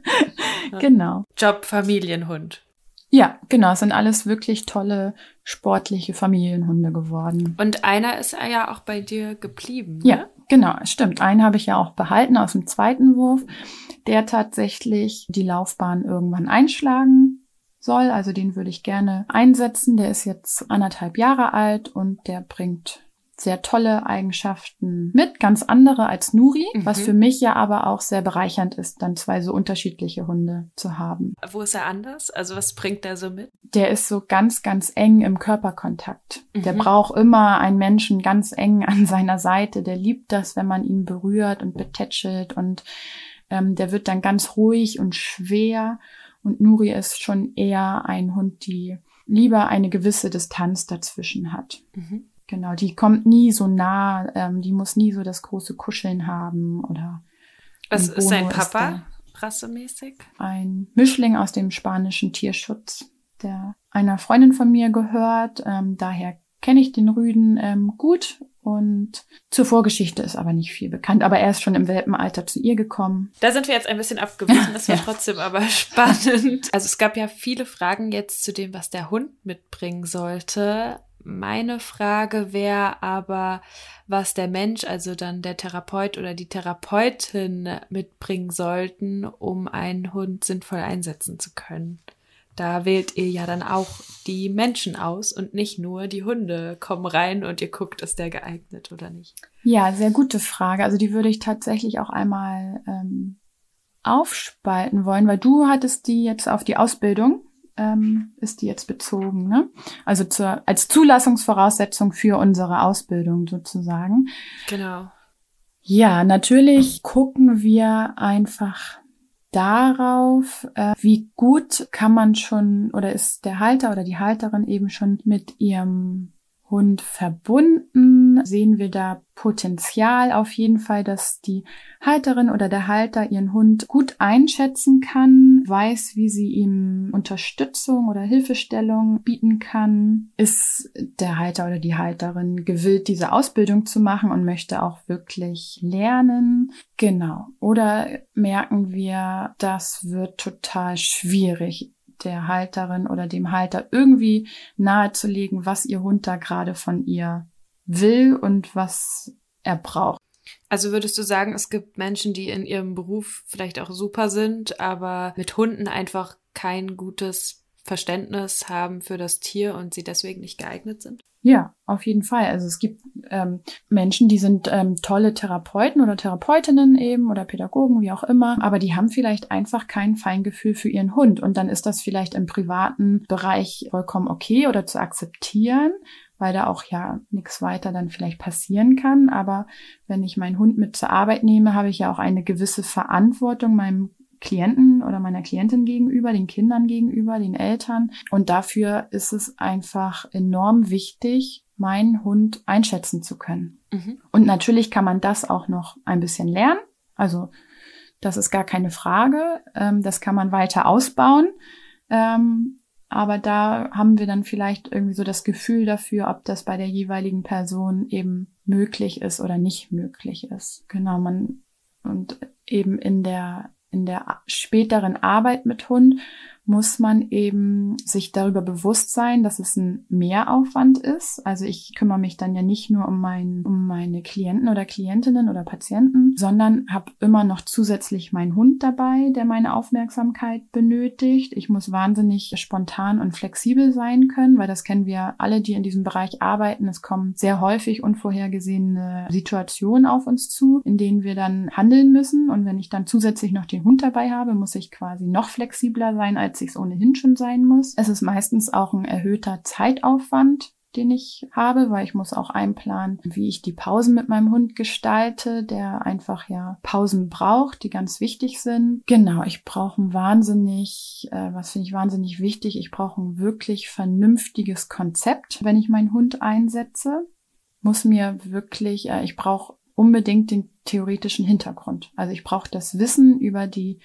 (laughs) genau. Job Familienhund. Ja, genau. Es sind alles wirklich tolle, sportliche Familienhunde geworden. Und einer ist ja auch bei dir geblieben. Ne? Ja, genau. Stimmt. Einen habe ich ja auch behalten aus dem zweiten Wurf, der tatsächlich die Laufbahn irgendwann einschlagen soll. Also den würde ich gerne einsetzen. Der ist jetzt anderthalb Jahre alt und der bringt sehr tolle Eigenschaften mit, ganz andere als Nuri, mhm. was für mich ja aber auch sehr bereichernd ist, dann zwei so unterschiedliche Hunde zu haben. Wo ist er anders? Also was bringt er so mit? Der ist so ganz, ganz eng im Körperkontakt. Mhm. Der braucht immer einen Menschen ganz eng an (laughs) seiner Seite. Der liebt das, wenn man ihn berührt und betätschelt und ähm, der wird dann ganz ruhig und schwer. Und Nuri ist schon eher ein Hund, die lieber eine gewisse Distanz dazwischen hat. Mhm. Genau, die kommt nie so nah, ähm, die muss nie so das große Kuscheln haben oder. Was ist sein Papa rassemäßig? Ein Mischling aus dem spanischen Tierschutz, der einer Freundin von mir gehört. Ähm, daher kenne ich den Rüden ähm, gut und zur Vorgeschichte ist aber nicht viel bekannt. Aber er ist schon im Welpenalter zu ihr gekommen. Da sind wir jetzt ein bisschen abgewichen. Das war (laughs) ja. trotzdem aber spannend. Also es gab ja viele Fragen jetzt zu dem, was der Hund mitbringen sollte. Meine Frage wäre aber, was der Mensch, also dann der Therapeut oder die Therapeutin mitbringen sollten, um einen Hund sinnvoll einsetzen zu können. Da wählt ihr ja dann auch die Menschen aus und nicht nur die Hunde kommen rein und ihr guckt, ist der geeignet oder nicht. Ja, sehr gute Frage. Also die würde ich tatsächlich auch einmal ähm, aufspalten wollen, weil du hattest die jetzt auf die Ausbildung ähm, ist die jetzt bezogen, ne? Also zur, als Zulassungsvoraussetzung für unsere Ausbildung sozusagen. Genau. Ja, natürlich gucken wir einfach darauf, äh, wie gut kann man schon oder ist der Halter oder die Halterin eben schon mit ihrem Hund verbunden? Sehen wir da Potenzial auf jeden Fall, dass die Halterin oder der Halter ihren Hund gut einschätzen kann, weiß, wie sie ihm Unterstützung oder Hilfestellung bieten kann? Ist der Halter oder die Halterin gewillt, diese Ausbildung zu machen und möchte auch wirklich lernen? Genau. Oder merken wir, das wird total schwierig der Halterin oder dem Halter irgendwie nahezulegen, was ihr Hund da gerade von ihr will und was er braucht. Also würdest du sagen, es gibt Menschen, die in ihrem Beruf vielleicht auch super sind, aber mit Hunden einfach kein gutes Verständnis haben für das Tier und sie deswegen nicht geeignet sind? Ja, auf jeden Fall. Also es gibt ähm, Menschen, die sind ähm, tolle Therapeuten oder Therapeutinnen eben oder Pädagogen, wie auch immer, aber die haben vielleicht einfach kein Feingefühl für ihren Hund und dann ist das vielleicht im privaten Bereich vollkommen okay oder zu akzeptieren, weil da auch ja nichts weiter dann vielleicht passieren kann. Aber wenn ich meinen Hund mit zur Arbeit nehme, habe ich ja auch eine gewisse Verantwortung meinem Klienten oder meiner Klientin gegenüber, den Kindern gegenüber, den Eltern. Und dafür ist es einfach enorm wichtig, meinen Hund einschätzen zu können. Mhm. Und natürlich kann man das auch noch ein bisschen lernen. Also das ist gar keine Frage. Ähm, das kann man weiter ausbauen. Ähm, aber da haben wir dann vielleicht irgendwie so das Gefühl dafür, ob das bei der jeweiligen Person eben möglich ist oder nicht möglich ist. Genau, man und eben in der in der späteren Arbeit mit Hund muss man eben sich darüber bewusst sein, dass es ein Mehraufwand ist. Also ich kümmere mich dann ja nicht nur um, mein, um meine Klienten oder Klientinnen oder Patienten, sondern habe immer noch zusätzlich meinen Hund dabei, der meine Aufmerksamkeit benötigt. Ich muss wahnsinnig spontan und flexibel sein können, weil das kennen wir alle, die in diesem Bereich arbeiten. Es kommen sehr häufig unvorhergesehene Situationen auf uns zu, in denen wir dann handeln müssen. Und wenn ich dann zusätzlich noch den Hund dabei habe, muss ich quasi noch flexibler sein, als ich es ohnehin schon sein muss. Es ist meistens auch ein erhöhter Zeitaufwand, den ich habe, weil ich muss auch einplanen, wie ich die Pausen mit meinem Hund gestalte, der einfach ja Pausen braucht, die ganz wichtig sind. Genau, ich brauche ein wahnsinnig, äh, was finde ich wahnsinnig wichtig, ich brauche ein wirklich vernünftiges Konzept, wenn ich meinen Hund einsetze. Muss mir wirklich, äh, ich brauche unbedingt den theoretischen Hintergrund. Also ich brauche das Wissen über die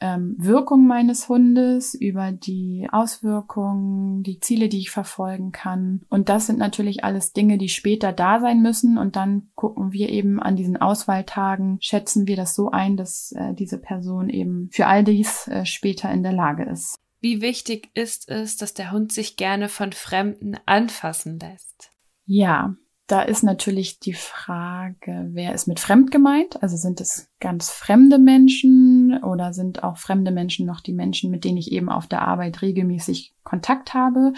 ähm, Wirkung meines Hundes, über die Auswirkungen, die Ziele, die ich verfolgen kann. Und das sind natürlich alles Dinge, die später da sein müssen. Und dann gucken wir eben an diesen Auswahltagen, schätzen wir das so ein, dass äh, diese Person eben für all dies äh, später in der Lage ist. Wie wichtig ist es, dass der Hund sich gerne von Fremden anfassen lässt? Ja, da ist natürlich die Frage, wer ist mit fremd gemeint? Also sind es ganz fremde Menschen oder sind auch fremde Menschen noch die Menschen, mit denen ich eben auf der Arbeit regelmäßig Kontakt habe?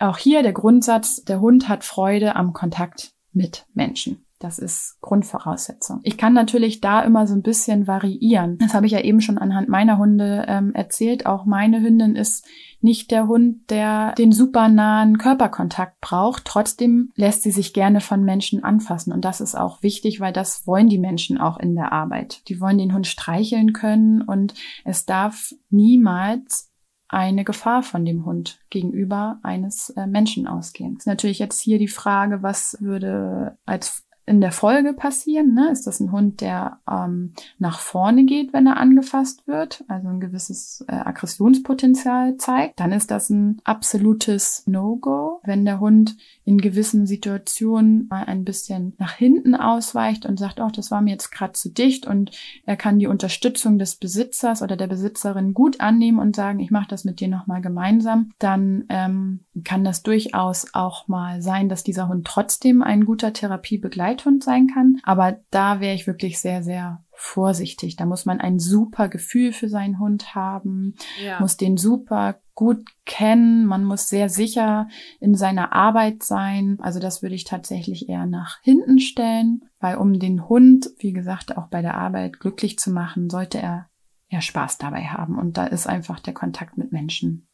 Auch hier der Grundsatz, der Hund hat Freude am Kontakt mit Menschen. Das ist Grundvoraussetzung. Ich kann natürlich da immer so ein bisschen variieren. Das habe ich ja eben schon anhand meiner Hunde ähm, erzählt. Auch meine Hündin ist nicht der Hund, der den super nahen Körperkontakt braucht. Trotzdem lässt sie sich gerne von Menschen anfassen. Und das ist auch wichtig, weil das wollen die Menschen auch in der Arbeit. Die wollen den Hund streicheln können und es darf niemals eine Gefahr von dem Hund gegenüber eines äh, Menschen ausgehen. Ist natürlich jetzt hier die Frage, was würde als in der Folge passieren? Ne? Ist das ein Hund, der ähm, nach vorne geht, wenn er angefasst wird, also ein gewisses äh, Aggressionspotenzial zeigt? Dann ist das ein absolutes No-Go. Wenn der Hund in gewissen Situationen mal ein bisschen nach hinten ausweicht und sagt, oh, das war mir jetzt gerade zu dicht und er kann die Unterstützung des Besitzers oder der Besitzerin gut annehmen und sagen, ich mache das mit dir nochmal gemeinsam, dann ähm, kann das durchaus auch mal sein, dass dieser Hund trotzdem ein guter Therapiebegleiter Begleithund sein kann. Aber da wäre ich wirklich sehr, sehr vorsichtig. Da muss man ein super Gefühl für seinen Hund haben, ja. muss den super gut kennen, man muss sehr sicher in seiner Arbeit sein. Also das würde ich tatsächlich eher nach hinten stellen, weil um den Hund, wie gesagt, auch bei der Arbeit glücklich zu machen, sollte er ja Spaß dabei haben. Und da ist einfach der Kontakt mit Menschen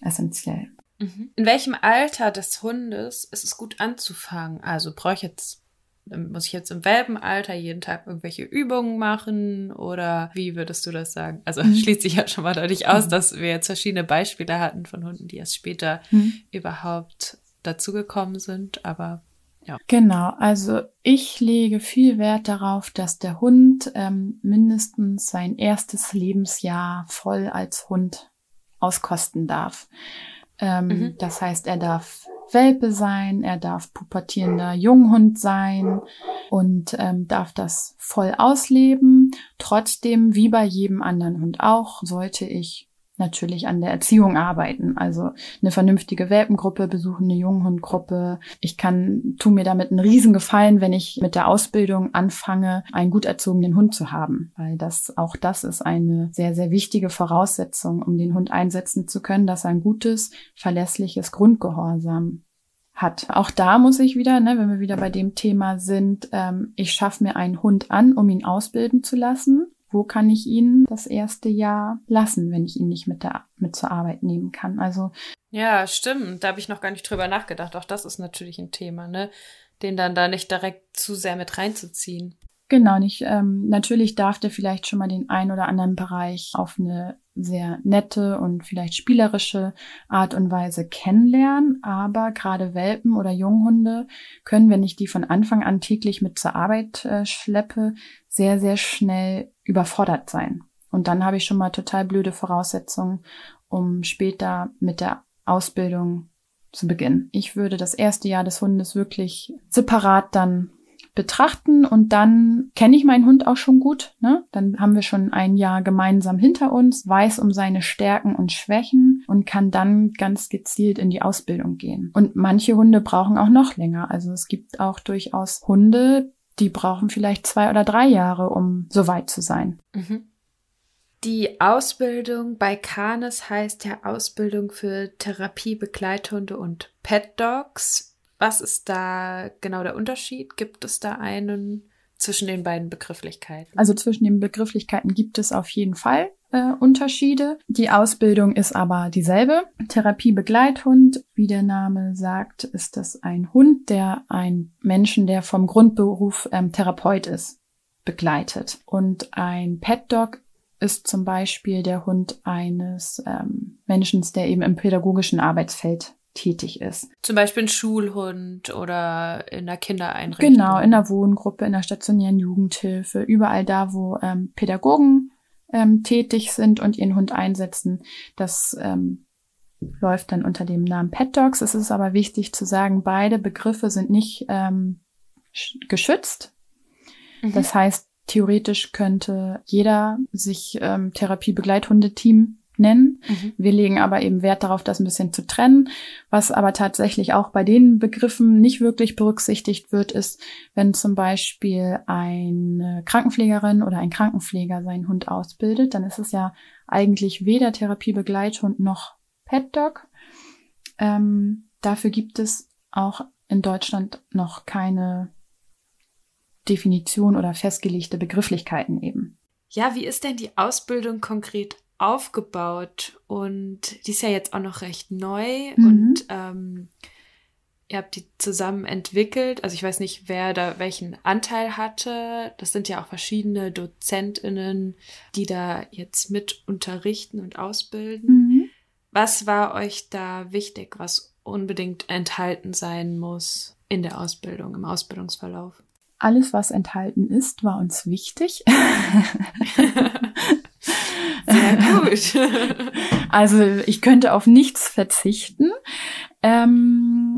essentiell. Mhm. In welchem Alter des Hundes ist es gut anzufangen? Also brauche ich jetzt muss ich jetzt im Welpenalter jeden Tag irgendwelche Übungen machen oder wie würdest du das sagen? Also mhm. schließt sich ja schon mal dadurch aus, mhm. dass wir jetzt verschiedene Beispiele hatten von Hunden, die erst später mhm. überhaupt dazugekommen sind, aber ja. Genau, also ich lege viel Wert darauf, dass der Hund ähm, mindestens sein erstes Lebensjahr voll als Hund auskosten darf. Ähm, mhm. Das heißt, er darf Welpe sein, er darf pubertierender Junghund sein und ähm, darf das voll ausleben. Trotzdem, wie bei jedem anderen Hund auch, sollte ich natürlich an der Erziehung arbeiten. Also eine vernünftige Welpengruppe besuchen, eine Junghundgruppe. Ich kann, tu mir damit einen Riesengefallen, wenn ich mit der Ausbildung anfange, einen gut erzogenen Hund zu haben. Weil das, auch das ist eine sehr, sehr wichtige Voraussetzung, um den Hund einsetzen zu können, dass er ein gutes, verlässliches Grundgehorsam hat. Auch da muss ich wieder, ne, wenn wir wieder bei dem Thema sind, ähm, ich schaffe mir einen Hund an, um ihn ausbilden zu lassen. Wo kann ich ihn das erste Jahr lassen, wenn ich ihn nicht mit, der, mit zur Arbeit nehmen kann? Also ja, stimmt. Da habe ich noch gar nicht drüber nachgedacht. Auch das ist natürlich ein Thema, ne? Den dann da nicht direkt zu sehr mit reinzuziehen. Genau, nicht. Ähm, natürlich darf der vielleicht schon mal den ein oder anderen Bereich auf eine sehr nette und vielleicht spielerische Art und Weise kennenlernen, aber gerade Welpen oder Junghunde können, wenn ich die von Anfang an täglich mit zur Arbeit äh, schleppe, sehr, sehr schnell überfordert sein. Und dann habe ich schon mal total blöde Voraussetzungen, um später mit der Ausbildung zu beginnen. Ich würde das erste Jahr des Hundes wirklich separat dann betrachten und dann kenne ich meinen Hund auch schon gut. Ne? Dann haben wir schon ein Jahr gemeinsam hinter uns, weiß um seine Stärken und Schwächen und kann dann ganz gezielt in die Ausbildung gehen. Und manche Hunde brauchen auch noch länger. Also es gibt auch durchaus Hunde, die brauchen vielleicht zwei oder drei Jahre, um so weit zu sein. Mhm. Die Ausbildung bei Canis heißt ja Ausbildung für Therapiebegleithunde und Pet Dogs. Was ist da genau der Unterschied? Gibt es da einen zwischen den beiden Begrifflichkeiten? Also zwischen den Begrifflichkeiten gibt es auf jeden Fall äh, Unterschiede. Die Ausbildung ist aber dieselbe. Therapiebegleithund, wie der Name sagt, ist das ein Hund, der einen Menschen, der vom Grundberuf ähm, Therapeut ist, begleitet. Und ein Pet Dog ist zum Beispiel der Hund eines ähm, Menschen, der eben im pädagogischen Arbeitsfeld tätig ist. Zum Beispiel ein Schulhund oder in der Kindereinrichtung. Genau, in der Wohngruppe, in der stationären Jugendhilfe, überall da, wo ähm, Pädagogen ähm, tätig sind und ihren Hund einsetzen. Das ähm, läuft dann unter dem Namen Pet Dogs. Es ist aber wichtig zu sagen, beide Begriffe sind nicht ähm, geschützt. Mhm. Das heißt, Theoretisch könnte jeder sich ähm, Therapiebegleithundeteam nennen. Mhm. Wir legen aber eben Wert darauf, das ein bisschen zu trennen. Was aber tatsächlich auch bei den Begriffen nicht wirklich berücksichtigt wird, ist, wenn zum Beispiel eine Krankenpflegerin oder ein Krankenpfleger seinen Hund ausbildet, dann ist es ja eigentlich weder Therapiebegleithund noch Pet Dog. Ähm, dafür gibt es auch in Deutschland noch keine Definition oder festgelegte Begrifflichkeiten eben. Ja, wie ist denn die Ausbildung konkret aufgebaut? Und die ist ja jetzt auch noch recht neu mhm. und ähm, ihr habt die zusammen entwickelt. Also ich weiß nicht, wer da welchen Anteil hatte. Das sind ja auch verschiedene DozentInnen, die da jetzt mit unterrichten und ausbilden. Mhm. Was war euch da wichtig, was unbedingt enthalten sein muss in der Ausbildung, im Ausbildungsverlauf? Alles, was enthalten ist, war uns wichtig. Sehr gut. (laughs) also ich könnte auf nichts verzichten. Ähm,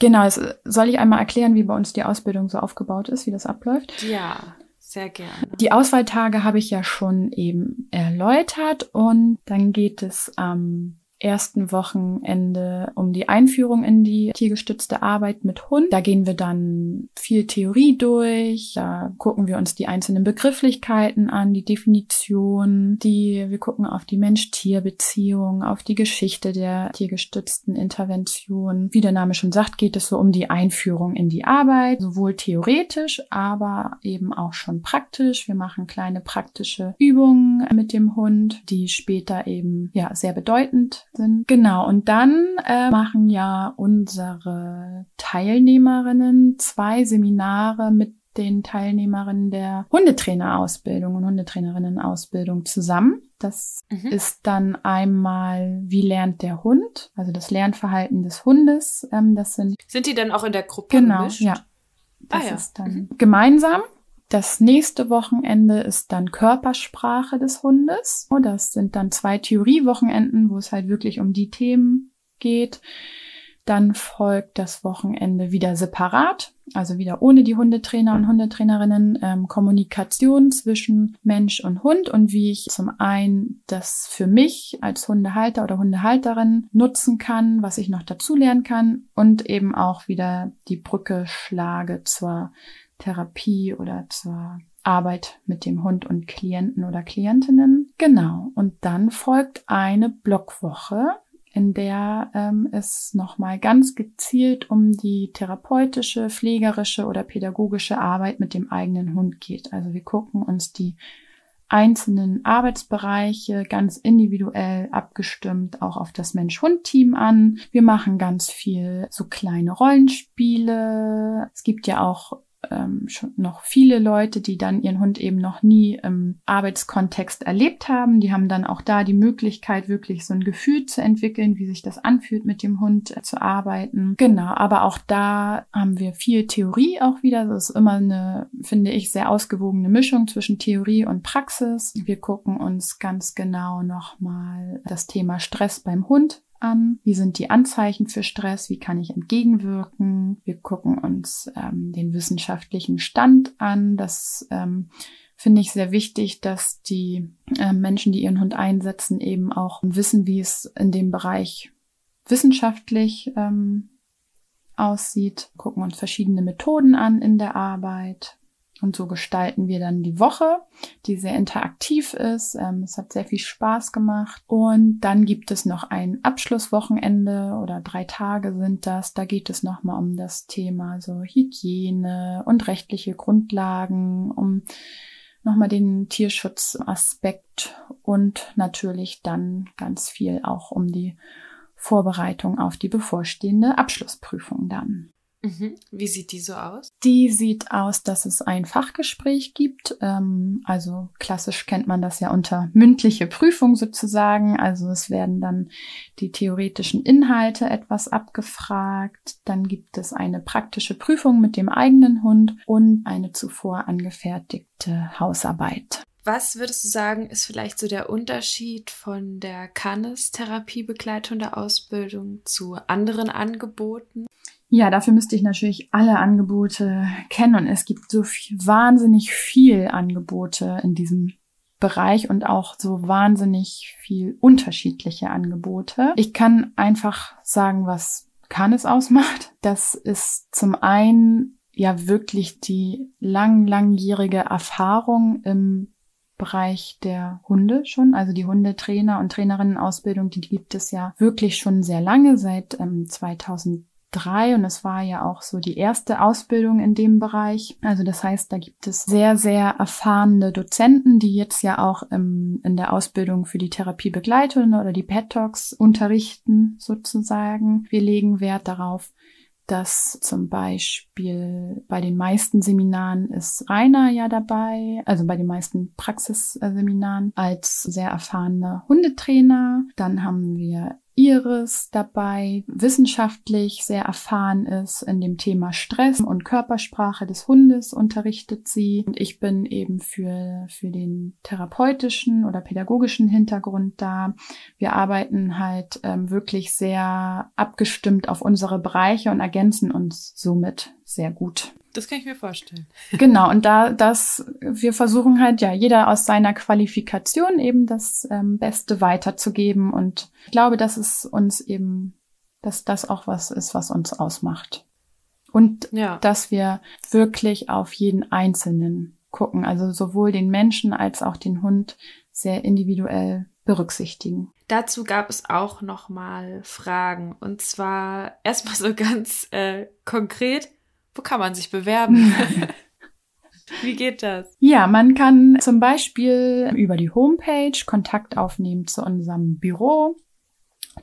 genau, soll ich einmal erklären, wie bei uns die Ausbildung so aufgebaut ist, wie das abläuft? Ja. Sehr gerne. Die Auswahltage habe ich ja schon eben erläutert und dann geht es am ersten Wochenende um die Einführung in die tiergestützte Arbeit mit Hund. Da gehen wir dann viel Theorie durch, da gucken wir uns die einzelnen Begrifflichkeiten an, die Definition, die wir gucken auf die Mensch-Tier-Beziehung, auf die Geschichte der tiergestützten Intervention. Wie der Name schon sagt, geht es so um die Einführung in die Arbeit, sowohl theoretisch, aber eben auch schon praktisch. Wir machen kleine praktische Übungen mit dem Hund, die später eben ja sehr bedeutend sind. Genau, und dann äh, machen ja unsere Teilnehmerinnen zwei Seminare mit den Teilnehmerinnen der Hundetrainerausbildung und Hundetrainerinnenausbildung zusammen. Das mhm. ist dann einmal, wie lernt der Hund, also das Lernverhalten des Hundes. Ähm, das sind sind die dann auch in der Gruppe genau, gemischt? ja. Das ah, ja. ist dann mhm. gemeinsam das nächste Wochenende ist dann Körpersprache des Hundes. Und das sind dann zwei Theoriewochenenden, wo es halt wirklich um die Themen geht. Dann folgt das Wochenende wieder separat, also wieder ohne die Hundetrainer und Hundetrainerinnen, ähm, Kommunikation zwischen Mensch und Hund und wie ich zum einen das für mich als Hundehalter oder Hundehalterin nutzen kann, was ich noch dazu lernen kann und eben auch wieder die Brücke schlage zur Therapie oder zur Arbeit mit dem Hund und Klienten oder Klientinnen. Genau. Und dann folgt eine Blockwoche, in der ähm, es nochmal ganz gezielt um die therapeutische, pflegerische oder pädagogische Arbeit mit dem eigenen Hund geht. Also wir gucken uns die einzelnen Arbeitsbereiche ganz individuell abgestimmt auch auf das Mensch-Hund-Team an. Wir machen ganz viel so kleine Rollenspiele. Es gibt ja auch ähm, schon noch viele Leute, die dann ihren Hund eben noch nie im Arbeitskontext erlebt haben. Die haben dann auch da die Möglichkeit, wirklich so ein Gefühl zu entwickeln, wie sich das anfühlt, mit dem Hund äh, zu arbeiten. Genau, aber auch da haben wir viel Theorie auch wieder. Das ist immer eine, finde ich, sehr ausgewogene Mischung zwischen Theorie und Praxis. Wir gucken uns ganz genau nochmal das Thema Stress beim Hund an. Wie sind die Anzeichen für Stress? Wie kann ich entgegenwirken? Wir gucken uns ähm, den wissenschaftlichen Stand an. Das ähm, finde ich sehr wichtig, dass die äh, Menschen, die ihren Hund einsetzen, eben auch wissen, wie es in dem Bereich wissenschaftlich ähm, aussieht. Gucken uns verschiedene Methoden an in der Arbeit. Und so gestalten wir dann die Woche, die sehr interaktiv ist. Ähm, es hat sehr viel Spaß gemacht. Und dann gibt es noch ein Abschlusswochenende oder drei Tage sind das. Da geht es nochmal um das Thema so Hygiene und rechtliche Grundlagen, um nochmal den Tierschutzaspekt und natürlich dann ganz viel auch um die Vorbereitung auf die bevorstehende Abschlussprüfung dann. Mhm. Wie sieht die so aus? Die sieht aus, dass es ein Fachgespräch gibt. Ähm, also klassisch kennt man das ja unter mündliche Prüfung sozusagen. Also es werden dann die theoretischen Inhalte etwas abgefragt. Dann gibt es eine praktische Prüfung mit dem eigenen Hund und eine zuvor angefertigte Hausarbeit. Was würdest du sagen, ist vielleicht so der Unterschied von der Cannes-Therapiebegleitung der Ausbildung zu anderen Angeboten? Ja, dafür müsste ich natürlich alle Angebote kennen und es gibt so viel, wahnsinnig viel Angebote in diesem Bereich und auch so wahnsinnig viel unterschiedliche Angebote. Ich kann einfach sagen, was kann es ausmacht. Das ist zum einen ja wirklich die lang, langjährige Erfahrung im Bereich der Hunde schon. Also die Hundetrainer und Trainerinnenausbildung, die gibt es ja wirklich schon sehr lange, seit ähm, 2000 drei und es war ja auch so die erste Ausbildung in dem Bereich. Also das heißt, da gibt es sehr, sehr erfahrene Dozenten, die jetzt ja auch im, in der Ausbildung für die Therapiebegleitung oder die Pet Talks unterrichten sozusagen. Wir legen Wert darauf, dass zum Beispiel bei den meisten Seminaren ist Rainer ja dabei, also bei den meisten Praxisseminaren als sehr erfahrener Hundetrainer. Dann haben wir Iris dabei, wissenschaftlich sehr erfahren ist in dem Thema Stress und Körpersprache des Hundes unterrichtet sie. Und ich bin eben für, für den therapeutischen oder pädagogischen Hintergrund da. Wir arbeiten halt ähm, wirklich sehr abgestimmt auf unsere Bereiche und ergänzen uns somit sehr gut. Das kann ich mir vorstellen. (laughs) Genau, und da das, wir versuchen halt ja jeder aus seiner Qualifikation eben das ähm, Beste weiterzugeben. Und ich glaube, dass es uns eben, dass das auch was ist, was uns ausmacht. Und ja. dass wir wirklich auf jeden Einzelnen gucken, also sowohl den Menschen als auch den Hund sehr individuell berücksichtigen. Dazu gab es auch noch mal Fragen und zwar erstmal so ganz äh, konkret wo kann man sich bewerben? (laughs) (laughs) Wie geht das? Ja, man kann zum Beispiel über die Homepage Kontakt aufnehmen zu unserem Büro.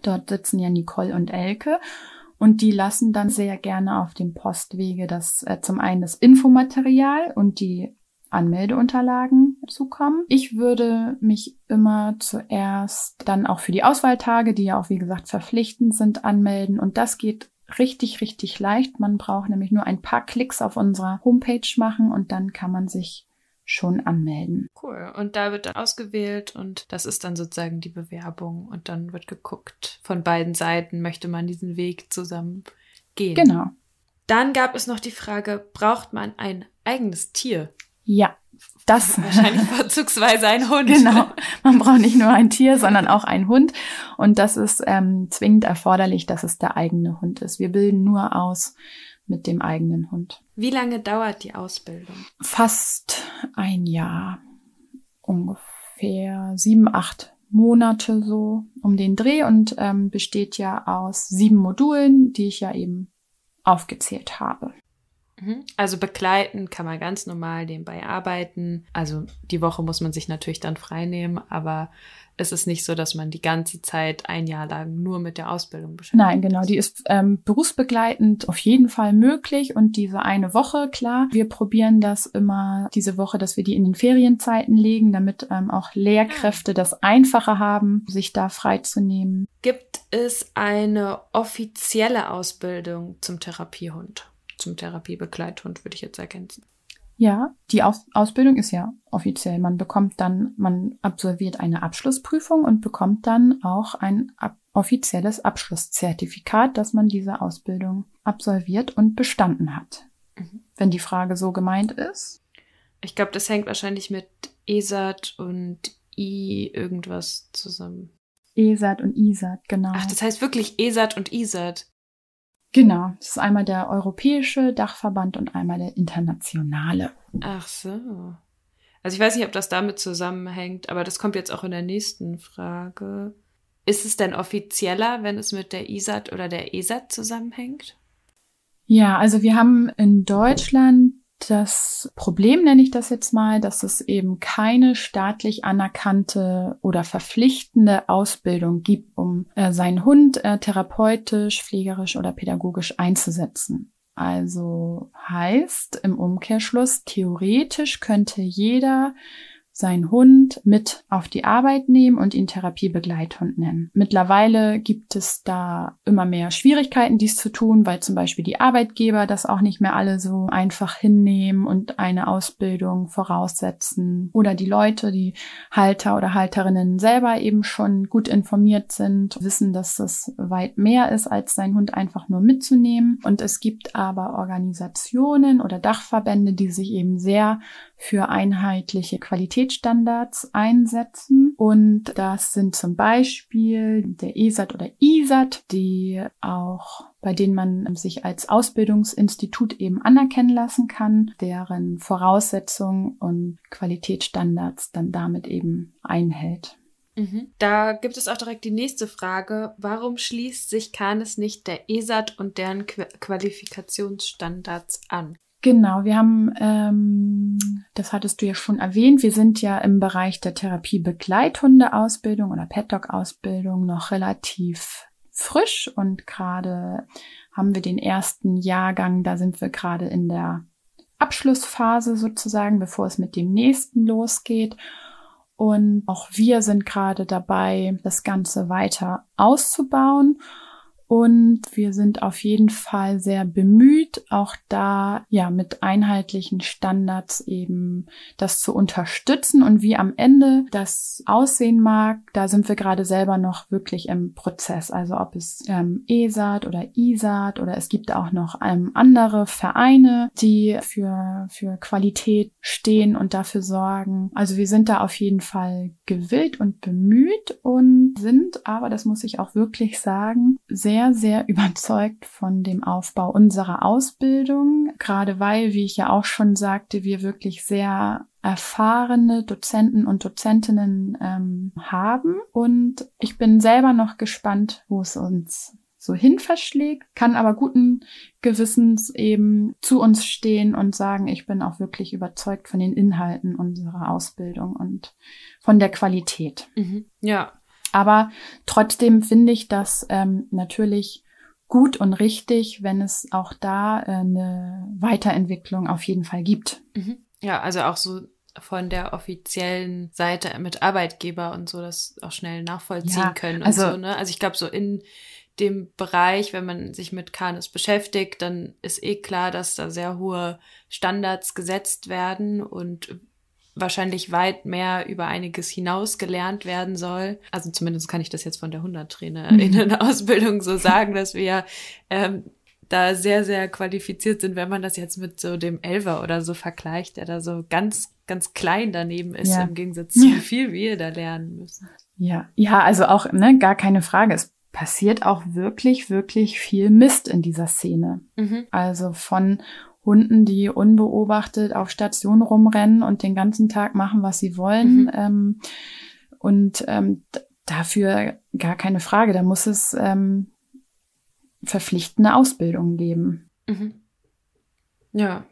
Dort sitzen ja Nicole und Elke und die lassen dann sehr gerne auf dem Postwege das äh, zum einen das Infomaterial und die Anmeldeunterlagen zukommen. Ich würde mich immer zuerst dann auch für die Auswahltage, die ja auch wie gesagt verpflichtend sind, anmelden und das geht richtig, richtig leicht. Man braucht nämlich nur ein paar Klicks auf unserer Homepage machen und dann kann man sich schon anmelden. Cool. Und da wird dann ausgewählt und das ist dann sozusagen die Bewerbung und dann wird geguckt, von beiden Seiten möchte man diesen Weg zusammen gehen. Genau. Dann gab es noch die Frage, braucht man ein eigenes Tier? Ja. Das (laughs) wahrscheinlich vorzugsweise ein Hund. Genau. Man braucht nicht nur ein Tier, sondern auch einen Hund. Und das ist ähm, zwingend erforderlich, dass es der eigene Hund ist. Wir bilden nur aus mit dem eigenen Hund. Wie lange dauert die Ausbildung? Fast ein Jahr. Ungefähr sieben, acht Monate so um den Dreh und ähm, besteht ja aus sieben Modulen, die ich ja eben aufgezählt habe. Mhm. Also begleiten kann man ganz normal nebenbei arbeiten. Also die Woche muss man sich natürlich dann frei nehmen, aber es ist nicht so, dass man die ganze Zeit ein Jahr lang nur mit der Ausbildung beschäftigt. Nein, genau. Die ist ähm, berufsbegleitend auf jeden Fall möglich und diese eine Woche, klar. Wir probieren das immer diese Woche, dass wir die in den Ferienzeiten legen, damit ähm, auch Lehrkräfte das einfacher haben, sich da freizunehmen. Gibt es eine offizielle Ausbildung zum Therapiehund? Zum Therapiebegleithund, würde ich jetzt ergänzen. Ja, die Aus Ausbildung ist ja offiziell. Man bekommt dann, man absolviert eine Abschlussprüfung und bekommt dann auch ein ab offizielles Abschlusszertifikat, dass man diese Ausbildung absolviert und bestanden hat. Mhm. Wenn die Frage so gemeint ist. Ich glaube, das hängt wahrscheinlich mit ESAT und I irgendwas zusammen. ESAT und ISAT, genau. Ach, das heißt wirklich ESAT und ISAT. Genau, das ist einmal der europäische Dachverband und einmal der internationale. Ach so. Also ich weiß nicht, ob das damit zusammenhängt, aber das kommt jetzt auch in der nächsten Frage. Ist es denn offizieller, wenn es mit der ISAT oder der ESAT zusammenhängt? Ja, also wir haben in Deutschland das Problem, nenne ich das jetzt mal, dass es eben keine staatlich anerkannte oder verpflichtende Ausbildung gibt, um äh, seinen Hund äh, therapeutisch, pflegerisch oder pädagogisch einzusetzen. Also heißt im Umkehrschluss, theoretisch könnte jeder seinen Hund mit auf die Arbeit nehmen und ihn Therapiebegleithund nennen. Mittlerweile gibt es da immer mehr Schwierigkeiten, dies zu tun, weil zum Beispiel die Arbeitgeber das auch nicht mehr alle so einfach hinnehmen und eine Ausbildung voraussetzen oder die Leute, die Halter oder Halterinnen selber eben schon gut informiert sind, wissen, dass das weit mehr ist, als seinen Hund einfach nur mitzunehmen. Und es gibt aber Organisationen oder Dachverbände, die sich eben sehr für einheitliche Qualitätsstandards einsetzen. Und das sind zum Beispiel der ESAT oder ISAT, die auch bei denen man sich als Ausbildungsinstitut eben anerkennen lassen kann, deren Voraussetzungen und Qualitätsstandards dann damit eben einhält. Mhm. Da gibt es auch direkt die nächste Frage. Warum schließt sich Canis nicht der ESAT und deren Qualifikationsstandards an? Genau, wir haben, ähm, das hattest du ja schon erwähnt, wir sind ja im Bereich der Therapie-Begleithunde-Ausbildung oder Pet-Dog-Ausbildung noch relativ frisch und gerade haben wir den ersten Jahrgang, da sind wir gerade in der Abschlussphase sozusagen, bevor es mit dem nächsten losgeht. Und auch wir sind gerade dabei, das Ganze weiter auszubauen. Und wir sind auf jeden Fall sehr bemüht, auch da ja mit einheitlichen Standards eben das zu unterstützen. Und wie am Ende das aussehen mag, da sind wir gerade selber noch wirklich im Prozess. Also ob es ähm, ESAT oder ISAT oder es gibt auch noch ähm, andere Vereine, die für, für Qualität stehen und dafür sorgen. Also wir sind da auf jeden Fall gewillt und bemüht und sind aber, das muss ich auch wirklich sagen, sehr sehr, sehr (laughs) überzeugt von dem Aufbau unserer Ausbildung, gerade weil, wie ich ja auch schon sagte, wir wirklich sehr erfahrene Dozenten und Dozentinnen ähm, haben. Und ich bin selber noch gespannt, wo es uns so hin verschlägt, kann aber guten Gewissens eben zu uns stehen und sagen, ich bin auch wirklich überzeugt von den Inhalten unserer Ausbildung und von der Qualität. Mhm. Ja, aber trotzdem finde ich das ähm, natürlich gut und richtig, wenn es auch da äh, eine Weiterentwicklung auf jeden Fall gibt. Mhm. Ja, also auch so von der offiziellen Seite mit Arbeitgeber und so das auch schnell nachvollziehen ja, können und also, so, ne? Also ich glaube, so in dem Bereich, wenn man sich mit Kanis beschäftigt, dann ist eh klar, dass da sehr hohe Standards gesetzt werden und wahrscheinlich weit mehr über einiges hinaus gelernt werden soll. Also zumindest kann ich das jetzt von der Hundertrainerinnen-Ausbildung so sagen, dass wir ähm, da sehr, sehr qualifiziert sind, wenn man das jetzt mit so dem Elver oder so vergleicht, der da so ganz, ganz klein daneben ist, ja. im Gegensatz zu wie viel wir da lernen müssen. Ja, ja, also auch, ne, gar keine Frage. Es passiert auch wirklich, wirklich viel Mist in dieser Szene. Mhm. Also von Hunden, die unbeobachtet auf Station rumrennen und den ganzen Tag machen, was sie wollen. Mhm. Ähm, und ähm, dafür gar keine Frage. Da muss es ähm, verpflichtende Ausbildung geben. Mhm. Ja,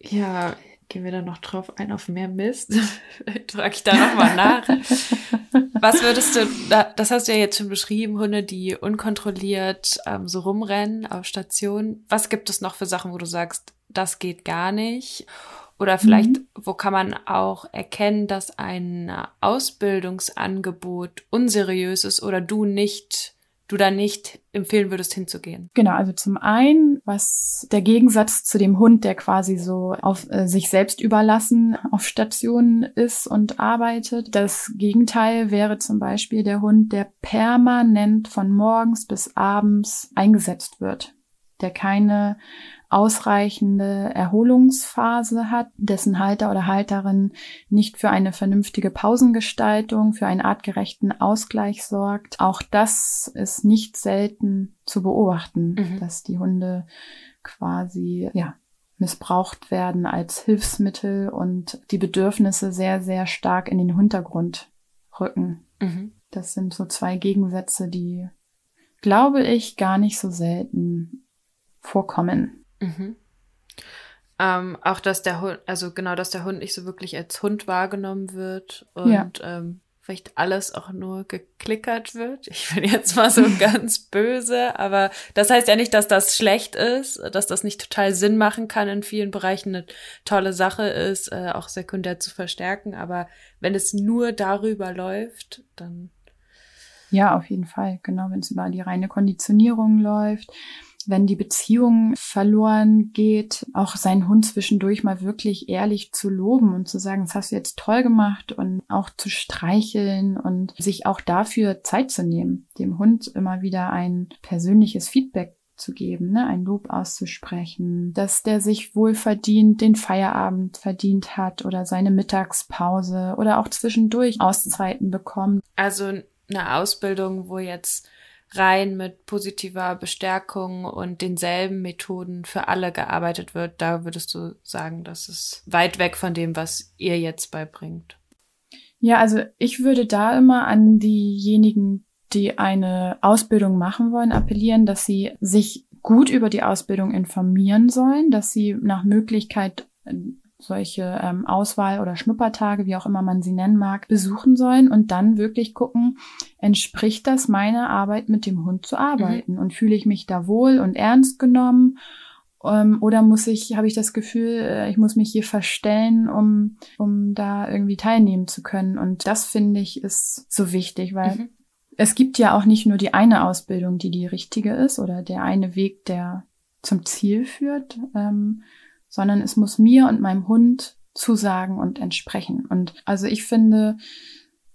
ja, gehen wir da noch drauf ein auf mehr Mist? (laughs) Trage ich da nochmal nach. (laughs) Was würdest du, das hast du ja jetzt schon beschrieben, Hunde, die unkontrolliert ähm, so rumrennen auf Station. Was gibt es noch für Sachen, wo du sagst, das geht gar nicht. Oder vielleicht, mhm. wo kann man auch erkennen, dass ein Ausbildungsangebot unseriös ist oder du nicht du da nicht empfehlen würdest, hinzugehen. Genau, also zum einen, was der Gegensatz zu dem Hund, der quasi so auf äh, sich selbst überlassen auf Stationen ist und arbeitet. Das Gegenteil wäre zum Beispiel der Hund, der permanent von morgens bis abends eingesetzt wird, der keine ausreichende Erholungsphase hat, dessen Halter oder Halterin nicht für eine vernünftige Pausengestaltung, für einen artgerechten Ausgleich sorgt. Auch das ist nicht selten zu beobachten, mhm. dass die Hunde quasi, ja, missbraucht werden als Hilfsmittel und die Bedürfnisse sehr, sehr stark in den Hintergrund rücken. Mhm. Das sind so zwei Gegensätze, die, glaube ich, gar nicht so selten vorkommen. Mhm. Ähm, auch dass der Hund, also genau, dass der Hund nicht so wirklich als Hund wahrgenommen wird und ja. ähm, vielleicht alles auch nur geklickert wird. Ich bin jetzt mal so (laughs) ganz böse, aber das heißt ja nicht, dass das schlecht ist, dass das nicht total Sinn machen kann, in vielen Bereichen eine tolle Sache ist, äh, auch sekundär zu verstärken. Aber wenn es nur darüber läuft, dann. Ja, auf jeden Fall. Genau, wenn es über die reine Konditionierung läuft wenn die Beziehung verloren geht, auch seinen Hund zwischendurch mal wirklich ehrlich zu loben und zu sagen, das hast du jetzt toll gemacht und auch zu streicheln und sich auch dafür Zeit zu nehmen, dem Hund immer wieder ein persönliches Feedback zu geben, ne, ein Lob auszusprechen, dass der sich wohl verdient, den Feierabend verdient hat oder seine Mittagspause oder auch zwischendurch Auszeiten bekommt. Also eine Ausbildung, wo jetzt rein mit positiver Bestärkung und denselben Methoden für alle gearbeitet wird, da würdest du sagen, das ist weit weg von dem, was ihr jetzt beibringt. Ja, also ich würde da immer an diejenigen, die eine Ausbildung machen wollen, appellieren, dass sie sich gut über die Ausbildung informieren sollen, dass sie nach Möglichkeit solche ähm, Auswahl- oder Schnuppertage, wie auch immer man sie nennen mag, besuchen sollen und dann wirklich gucken, entspricht das meiner Arbeit mit dem Hund zu arbeiten mhm. und fühle ich mich da wohl und ernst genommen ähm, oder muss ich, habe ich das Gefühl, äh, ich muss mich hier verstellen, um, um da irgendwie teilnehmen zu können. Und das finde ich ist so wichtig, weil mhm. es gibt ja auch nicht nur die eine Ausbildung, die die richtige ist oder der eine Weg, der zum Ziel führt, ähm, sondern es muss mir und meinem Hund zusagen und entsprechen. Und also ich finde,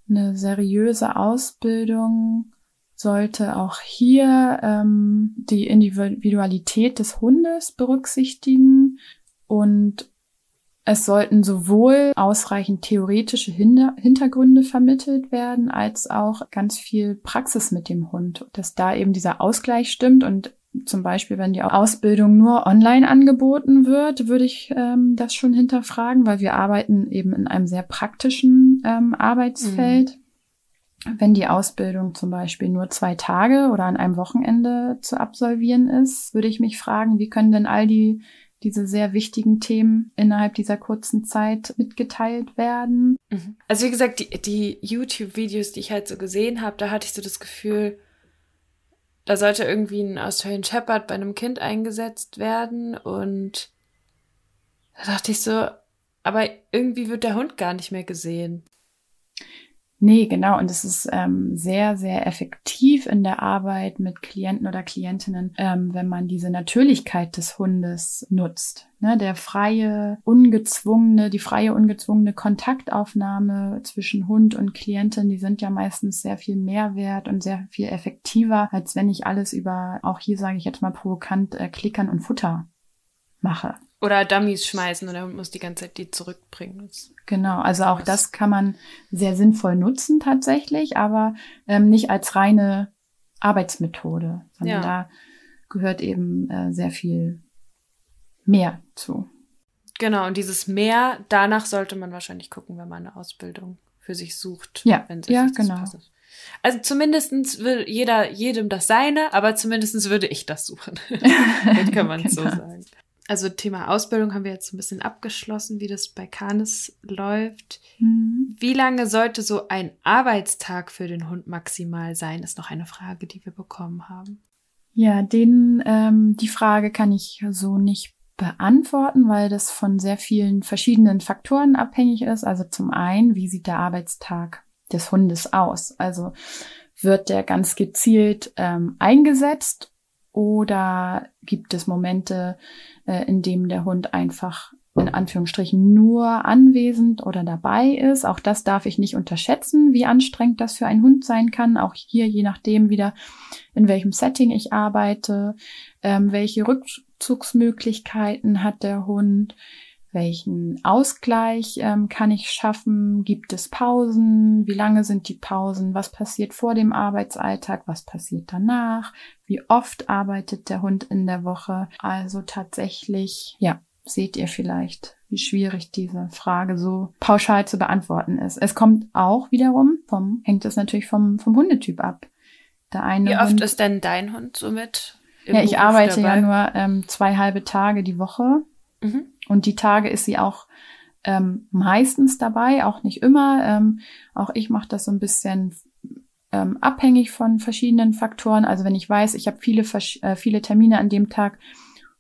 eine seriöse Ausbildung sollte auch hier ähm, die Individualität des Hundes berücksichtigen und es sollten sowohl ausreichend theoretische Hinter Hintergründe vermittelt werden, als auch ganz viel Praxis mit dem Hund, dass da eben dieser Ausgleich stimmt und zum Beispiel, wenn die Ausbildung nur online angeboten wird, würde ich ähm, das schon hinterfragen, weil wir arbeiten eben in einem sehr praktischen ähm, Arbeitsfeld. Mhm. Wenn die Ausbildung zum Beispiel nur zwei Tage oder an einem Wochenende zu absolvieren ist, würde ich mich fragen, wie können denn all die diese sehr wichtigen Themen innerhalb dieser kurzen Zeit mitgeteilt werden. Mhm. Also wie gesagt, die, die YouTube-Videos, die ich halt so gesehen habe, da hatte ich so das Gefühl, da sollte irgendwie ein Australian Shepherd bei einem Kind eingesetzt werden und da dachte ich so, aber irgendwie wird der Hund gar nicht mehr gesehen. Nee, genau. Und es ist ähm, sehr, sehr effektiv in der Arbeit mit Klienten oder Klientinnen, ähm, wenn man diese Natürlichkeit des Hundes nutzt. Ne, der freie, ungezwungene, die freie, ungezwungene Kontaktaufnahme zwischen Hund und Klientin, die sind ja meistens sehr viel mehr wert und sehr viel effektiver, als wenn ich alles über, auch hier sage ich jetzt mal provokant, äh, Klickern und Futter mache. Oder Dummies schmeißen und der Hund muss die ganze Zeit die zurückbringen. Genau, also auch das kann man sehr sinnvoll nutzen tatsächlich, aber ähm, nicht als reine Arbeitsmethode, sondern ja. da gehört eben äh, sehr viel mehr zu. Genau, und dieses mehr, danach sollte man wahrscheinlich gucken, wenn man eine Ausbildung für sich sucht. Ja, ja genau. Passt. Also zumindestens will jeder, jedem das seine, aber zumindestens würde ich das suchen. (laughs) (laughs) das kann man genau. so sagen. Also Thema Ausbildung haben wir jetzt ein bisschen abgeschlossen, wie das bei Canis läuft. Mhm. Wie lange sollte so ein Arbeitstag für den Hund maximal sein, ist noch eine Frage, die wir bekommen haben. Ja, den, ähm, die Frage kann ich so nicht beantworten, weil das von sehr vielen verschiedenen Faktoren abhängig ist. Also zum einen, wie sieht der Arbeitstag des Hundes aus? Also wird der ganz gezielt ähm, eingesetzt oder gibt es Momente, äh, in dem der Hund einfach in Anführungsstrichen nur anwesend oder dabei ist. Auch das darf ich nicht unterschätzen, wie anstrengend das für einen Hund sein kann. Auch hier, je nachdem wieder, in welchem Setting ich arbeite, ähm, welche Rückzugsmöglichkeiten hat der Hund, welchen Ausgleich ähm, kann ich schaffen? Gibt es Pausen? Wie lange sind die Pausen? Was passiert vor dem Arbeitsalltag? Was passiert danach? Wie oft arbeitet der Hund in der Woche? Also tatsächlich, ja, seht ihr vielleicht, wie schwierig diese Frage so pauschal zu beantworten ist. Es kommt auch wiederum vom, hängt es natürlich vom, vom Hundetyp ab. Der eine wie oft Hund, ist denn dein Hund somit? ja, ich Beruf arbeite dabei? ja nur ähm, zwei halbe Tage die Woche. Mhm. Und die Tage ist sie auch ähm, meistens dabei, auch nicht immer. Ähm, auch ich mache das so ein bisschen ähm, abhängig von verschiedenen Faktoren. Also wenn ich weiß, ich habe viele, äh, viele Termine an dem Tag,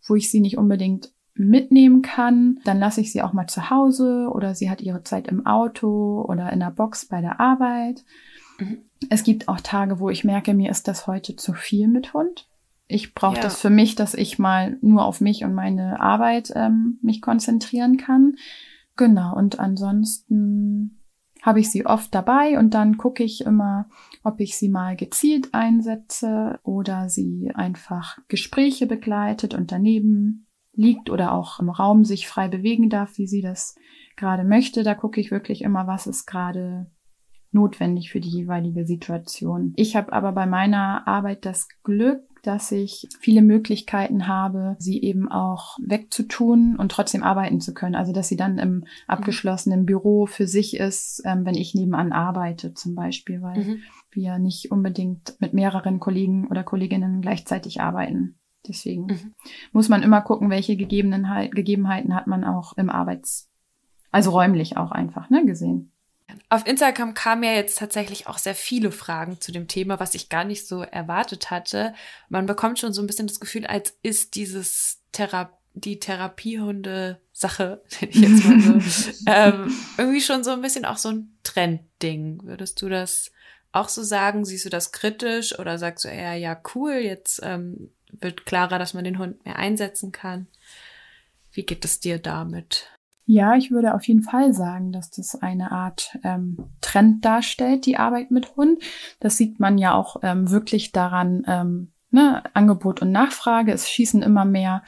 wo ich sie nicht unbedingt mitnehmen kann, dann lasse ich sie auch mal zu Hause oder sie hat ihre Zeit im Auto oder in der Box bei der Arbeit. Mhm. Es gibt auch Tage, wo ich merke, mir ist das heute zu viel mit Hund. Ich brauche ja. das für mich, dass ich mal nur auf mich und meine Arbeit ähm, mich konzentrieren kann. Genau, und ansonsten habe ich sie oft dabei und dann gucke ich immer, ob ich sie mal gezielt einsetze oder sie einfach Gespräche begleitet und daneben liegt oder auch im Raum sich frei bewegen darf, wie sie das gerade möchte. Da gucke ich wirklich immer, was ist gerade notwendig für die jeweilige Situation. Ich habe aber bei meiner Arbeit das Glück, dass ich viele Möglichkeiten habe, sie eben auch wegzutun und trotzdem arbeiten zu können. Also dass sie dann im abgeschlossenen Büro für sich ist, ähm, wenn ich nebenan arbeite zum Beispiel, weil mhm. wir nicht unbedingt mit mehreren Kollegen oder Kolleginnen gleichzeitig arbeiten. Deswegen mhm. muss man immer gucken, welche Gegebenheiten hat man auch im Arbeits, also räumlich auch einfach, ne, gesehen. Auf Instagram kamen ja jetzt tatsächlich auch sehr viele Fragen zu dem Thema, was ich gar nicht so erwartet hatte. Man bekommt schon so ein bisschen das Gefühl, als ist dieses Thera die Therapiehunde-Sache, (laughs) ich jetzt mal so, (laughs) ähm, irgendwie schon so ein bisschen auch so ein Trendding. Würdest du das auch so sagen? Siehst du das kritisch oder sagst du eher, ja, cool, jetzt ähm, wird klarer, dass man den Hund mehr einsetzen kann. Wie geht es dir damit? Ja, ich würde auf jeden Fall sagen, dass das eine Art ähm, Trend darstellt, die Arbeit mit Hund. Das sieht man ja auch ähm, wirklich daran, ähm, ne, Angebot und Nachfrage. Es schießen immer mehr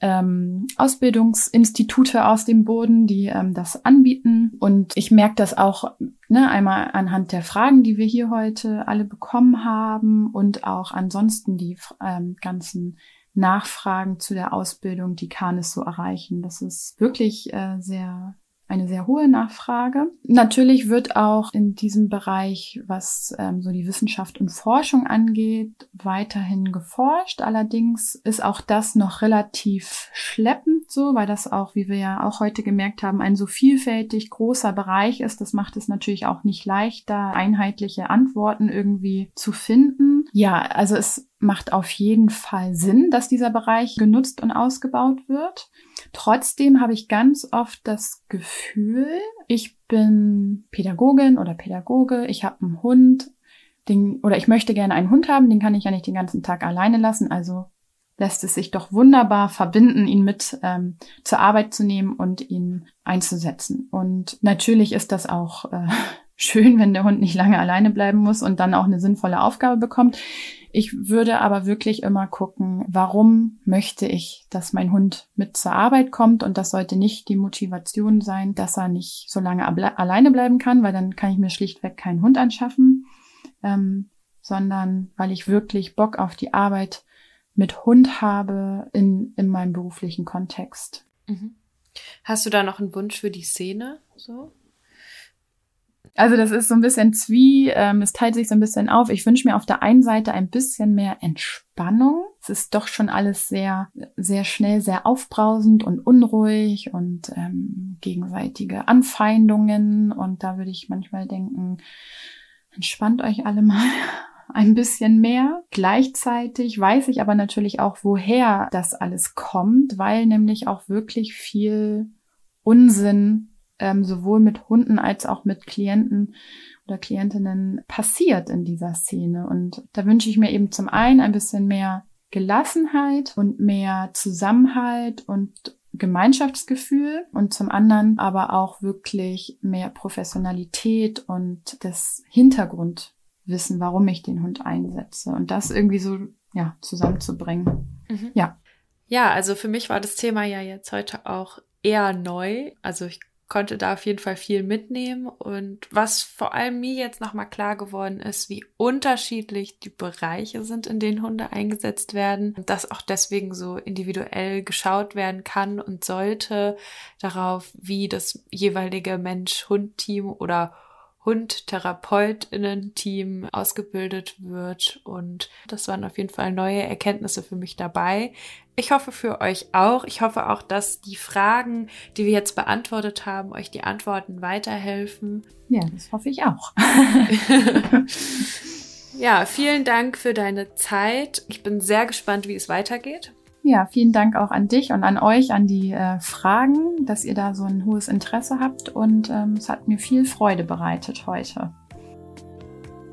ähm, Ausbildungsinstitute aus dem Boden, die ähm, das anbieten. Und ich merke das auch ne, einmal anhand der Fragen, die wir hier heute alle bekommen haben und auch ansonsten die ähm, ganzen Nachfragen zu der Ausbildung, die Kanis so erreichen. Das ist wirklich äh, sehr eine sehr hohe Nachfrage. Natürlich wird auch in diesem Bereich, was ähm, so die Wissenschaft und Forschung angeht, weiterhin geforscht. Allerdings ist auch das noch relativ schleppend so, weil das auch, wie wir ja auch heute gemerkt haben, ein so vielfältig großer Bereich ist. Das macht es natürlich auch nicht leichter, einheitliche Antworten irgendwie zu finden. Ja, also es macht auf jeden Fall Sinn, dass dieser Bereich genutzt und ausgebaut wird. Trotzdem habe ich ganz oft das Gefühl, ich bin Pädagogin oder Pädagoge, ich habe einen Hund, den, oder ich möchte gerne einen Hund haben, den kann ich ja nicht den ganzen Tag alleine lassen, also lässt es sich doch wunderbar verbinden, ihn mit ähm, zur Arbeit zu nehmen und ihn einzusetzen. Und natürlich ist das auch äh, schön, wenn der Hund nicht lange alleine bleiben muss und dann auch eine sinnvolle Aufgabe bekommt. Ich würde aber wirklich immer gucken, warum möchte ich, dass mein Hund mit zur Arbeit kommt und das sollte nicht die Motivation sein, dass er nicht so lange alleine bleiben kann, weil dann kann ich mir schlichtweg keinen Hund anschaffen, ähm, sondern weil ich wirklich Bock auf die Arbeit mit Hund habe in, in meinem beruflichen Kontext. Mhm. Hast du da noch einen Wunsch für die Szene? So? Also das ist so ein bisschen zwie, ähm, es teilt sich so ein bisschen auf. Ich wünsche mir auf der einen Seite ein bisschen mehr Entspannung. Es ist doch schon alles sehr, sehr schnell, sehr aufbrausend und unruhig und ähm, gegenseitige Anfeindungen. Und da würde ich manchmal denken, entspannt euch alle mal (laughs) ein bisschen mehr. Gleichzeitig weiß ich aber natürlich auch, woher das alles kommt, weil nämlich auch wirklich viel Unsinn ähm, sowohl mit Hunden als auch mit Klienten oder Klientinnen passiert in dieser Szene. Und da wünsche ich mir eben zum einen ein bisschen mehr Gelassenheit und mehr Zusammenhalt und Gemeinschaftsgefühl und zum anderen aber auch wirklich mehr Professionalität und das Hintergrundwissen, warum ich den Hund einsetze und das irgendwie so ja zusammenzubringen. Mhm. Ja. Ja, also für mich war das Thema ja jetzt heute auch eher neu. Also ich konnte da auf jeden Fall viel mitnehmen. Und was vor allem mir jetzt nochmal klar geworden ist, wie unterschiedlich die Bereiche sind, in denen Hunde eingesetzt werden. Dass auch deswegen so individuell geschaut werden kann und sollte darauf, wie das jeweilige Mensch-Hund-Team oder Hund-TherapeutInnen-Team ausgebildet wird. Und das waren auf jeden Fall neue Erkenntnisse für mich dabei. Ich hoffe für euch auch. Ich hoffe auch, dass die Fragen, die wir jetzt beantwortet haben, euch die Antworten weiterhelfen. Ja, das hoffe ich auch. (laughs) ja, vielen Dank für deine Zeit. Ich bin sehr gespannt, wie es weitergeht. Ja, vielen Dank auch an dich und an euch, an die äh, Fragen, dass ihr da so ein hohes Interesse habt und ähm, es hat mir viel Freude bereitet heute.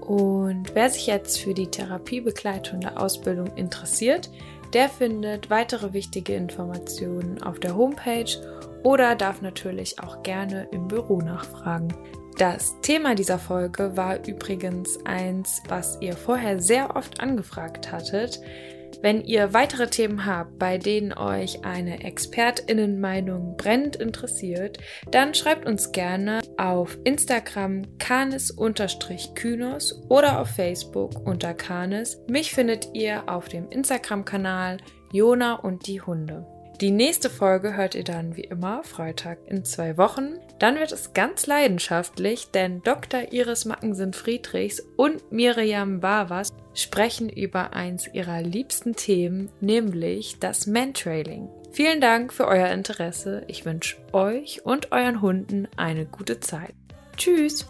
Und wer sich jetzt für die Therapiebegleitende Ausbildung interessiert, der findet weitere wichtige Informationen auf der Homepage oder darf natürlich auch gerne im Büro nachfragen. Das Thema dieser Folge war übrigens eins, was ihr vorher sehr oft angefragt hattet. Wenn ihr weitere Themen habt, bei denen euch eine Expertinnenmeinung brennend interessiert, dann schreibt uns gerne auf Instagram kanis-kynos oder auf Facebook unter kanis. Mich findet ihr auf dem Instagram-Kanal Jona und die Hunde. Die nächste Folge hört ihr dann wie immer Freitag in zwei Wochen. Dann wird es ganz leidenschaftlich, denn Dr. Iris Mackensen-Friedrichs und Miriam Bavas sprechen über eins ihrer liebsten Themen, nämlich das Mantrailing. Vielen Dank für euer Interesse. Ich wünsche euch und euren Hunden eine gute Zeit. Tschüss!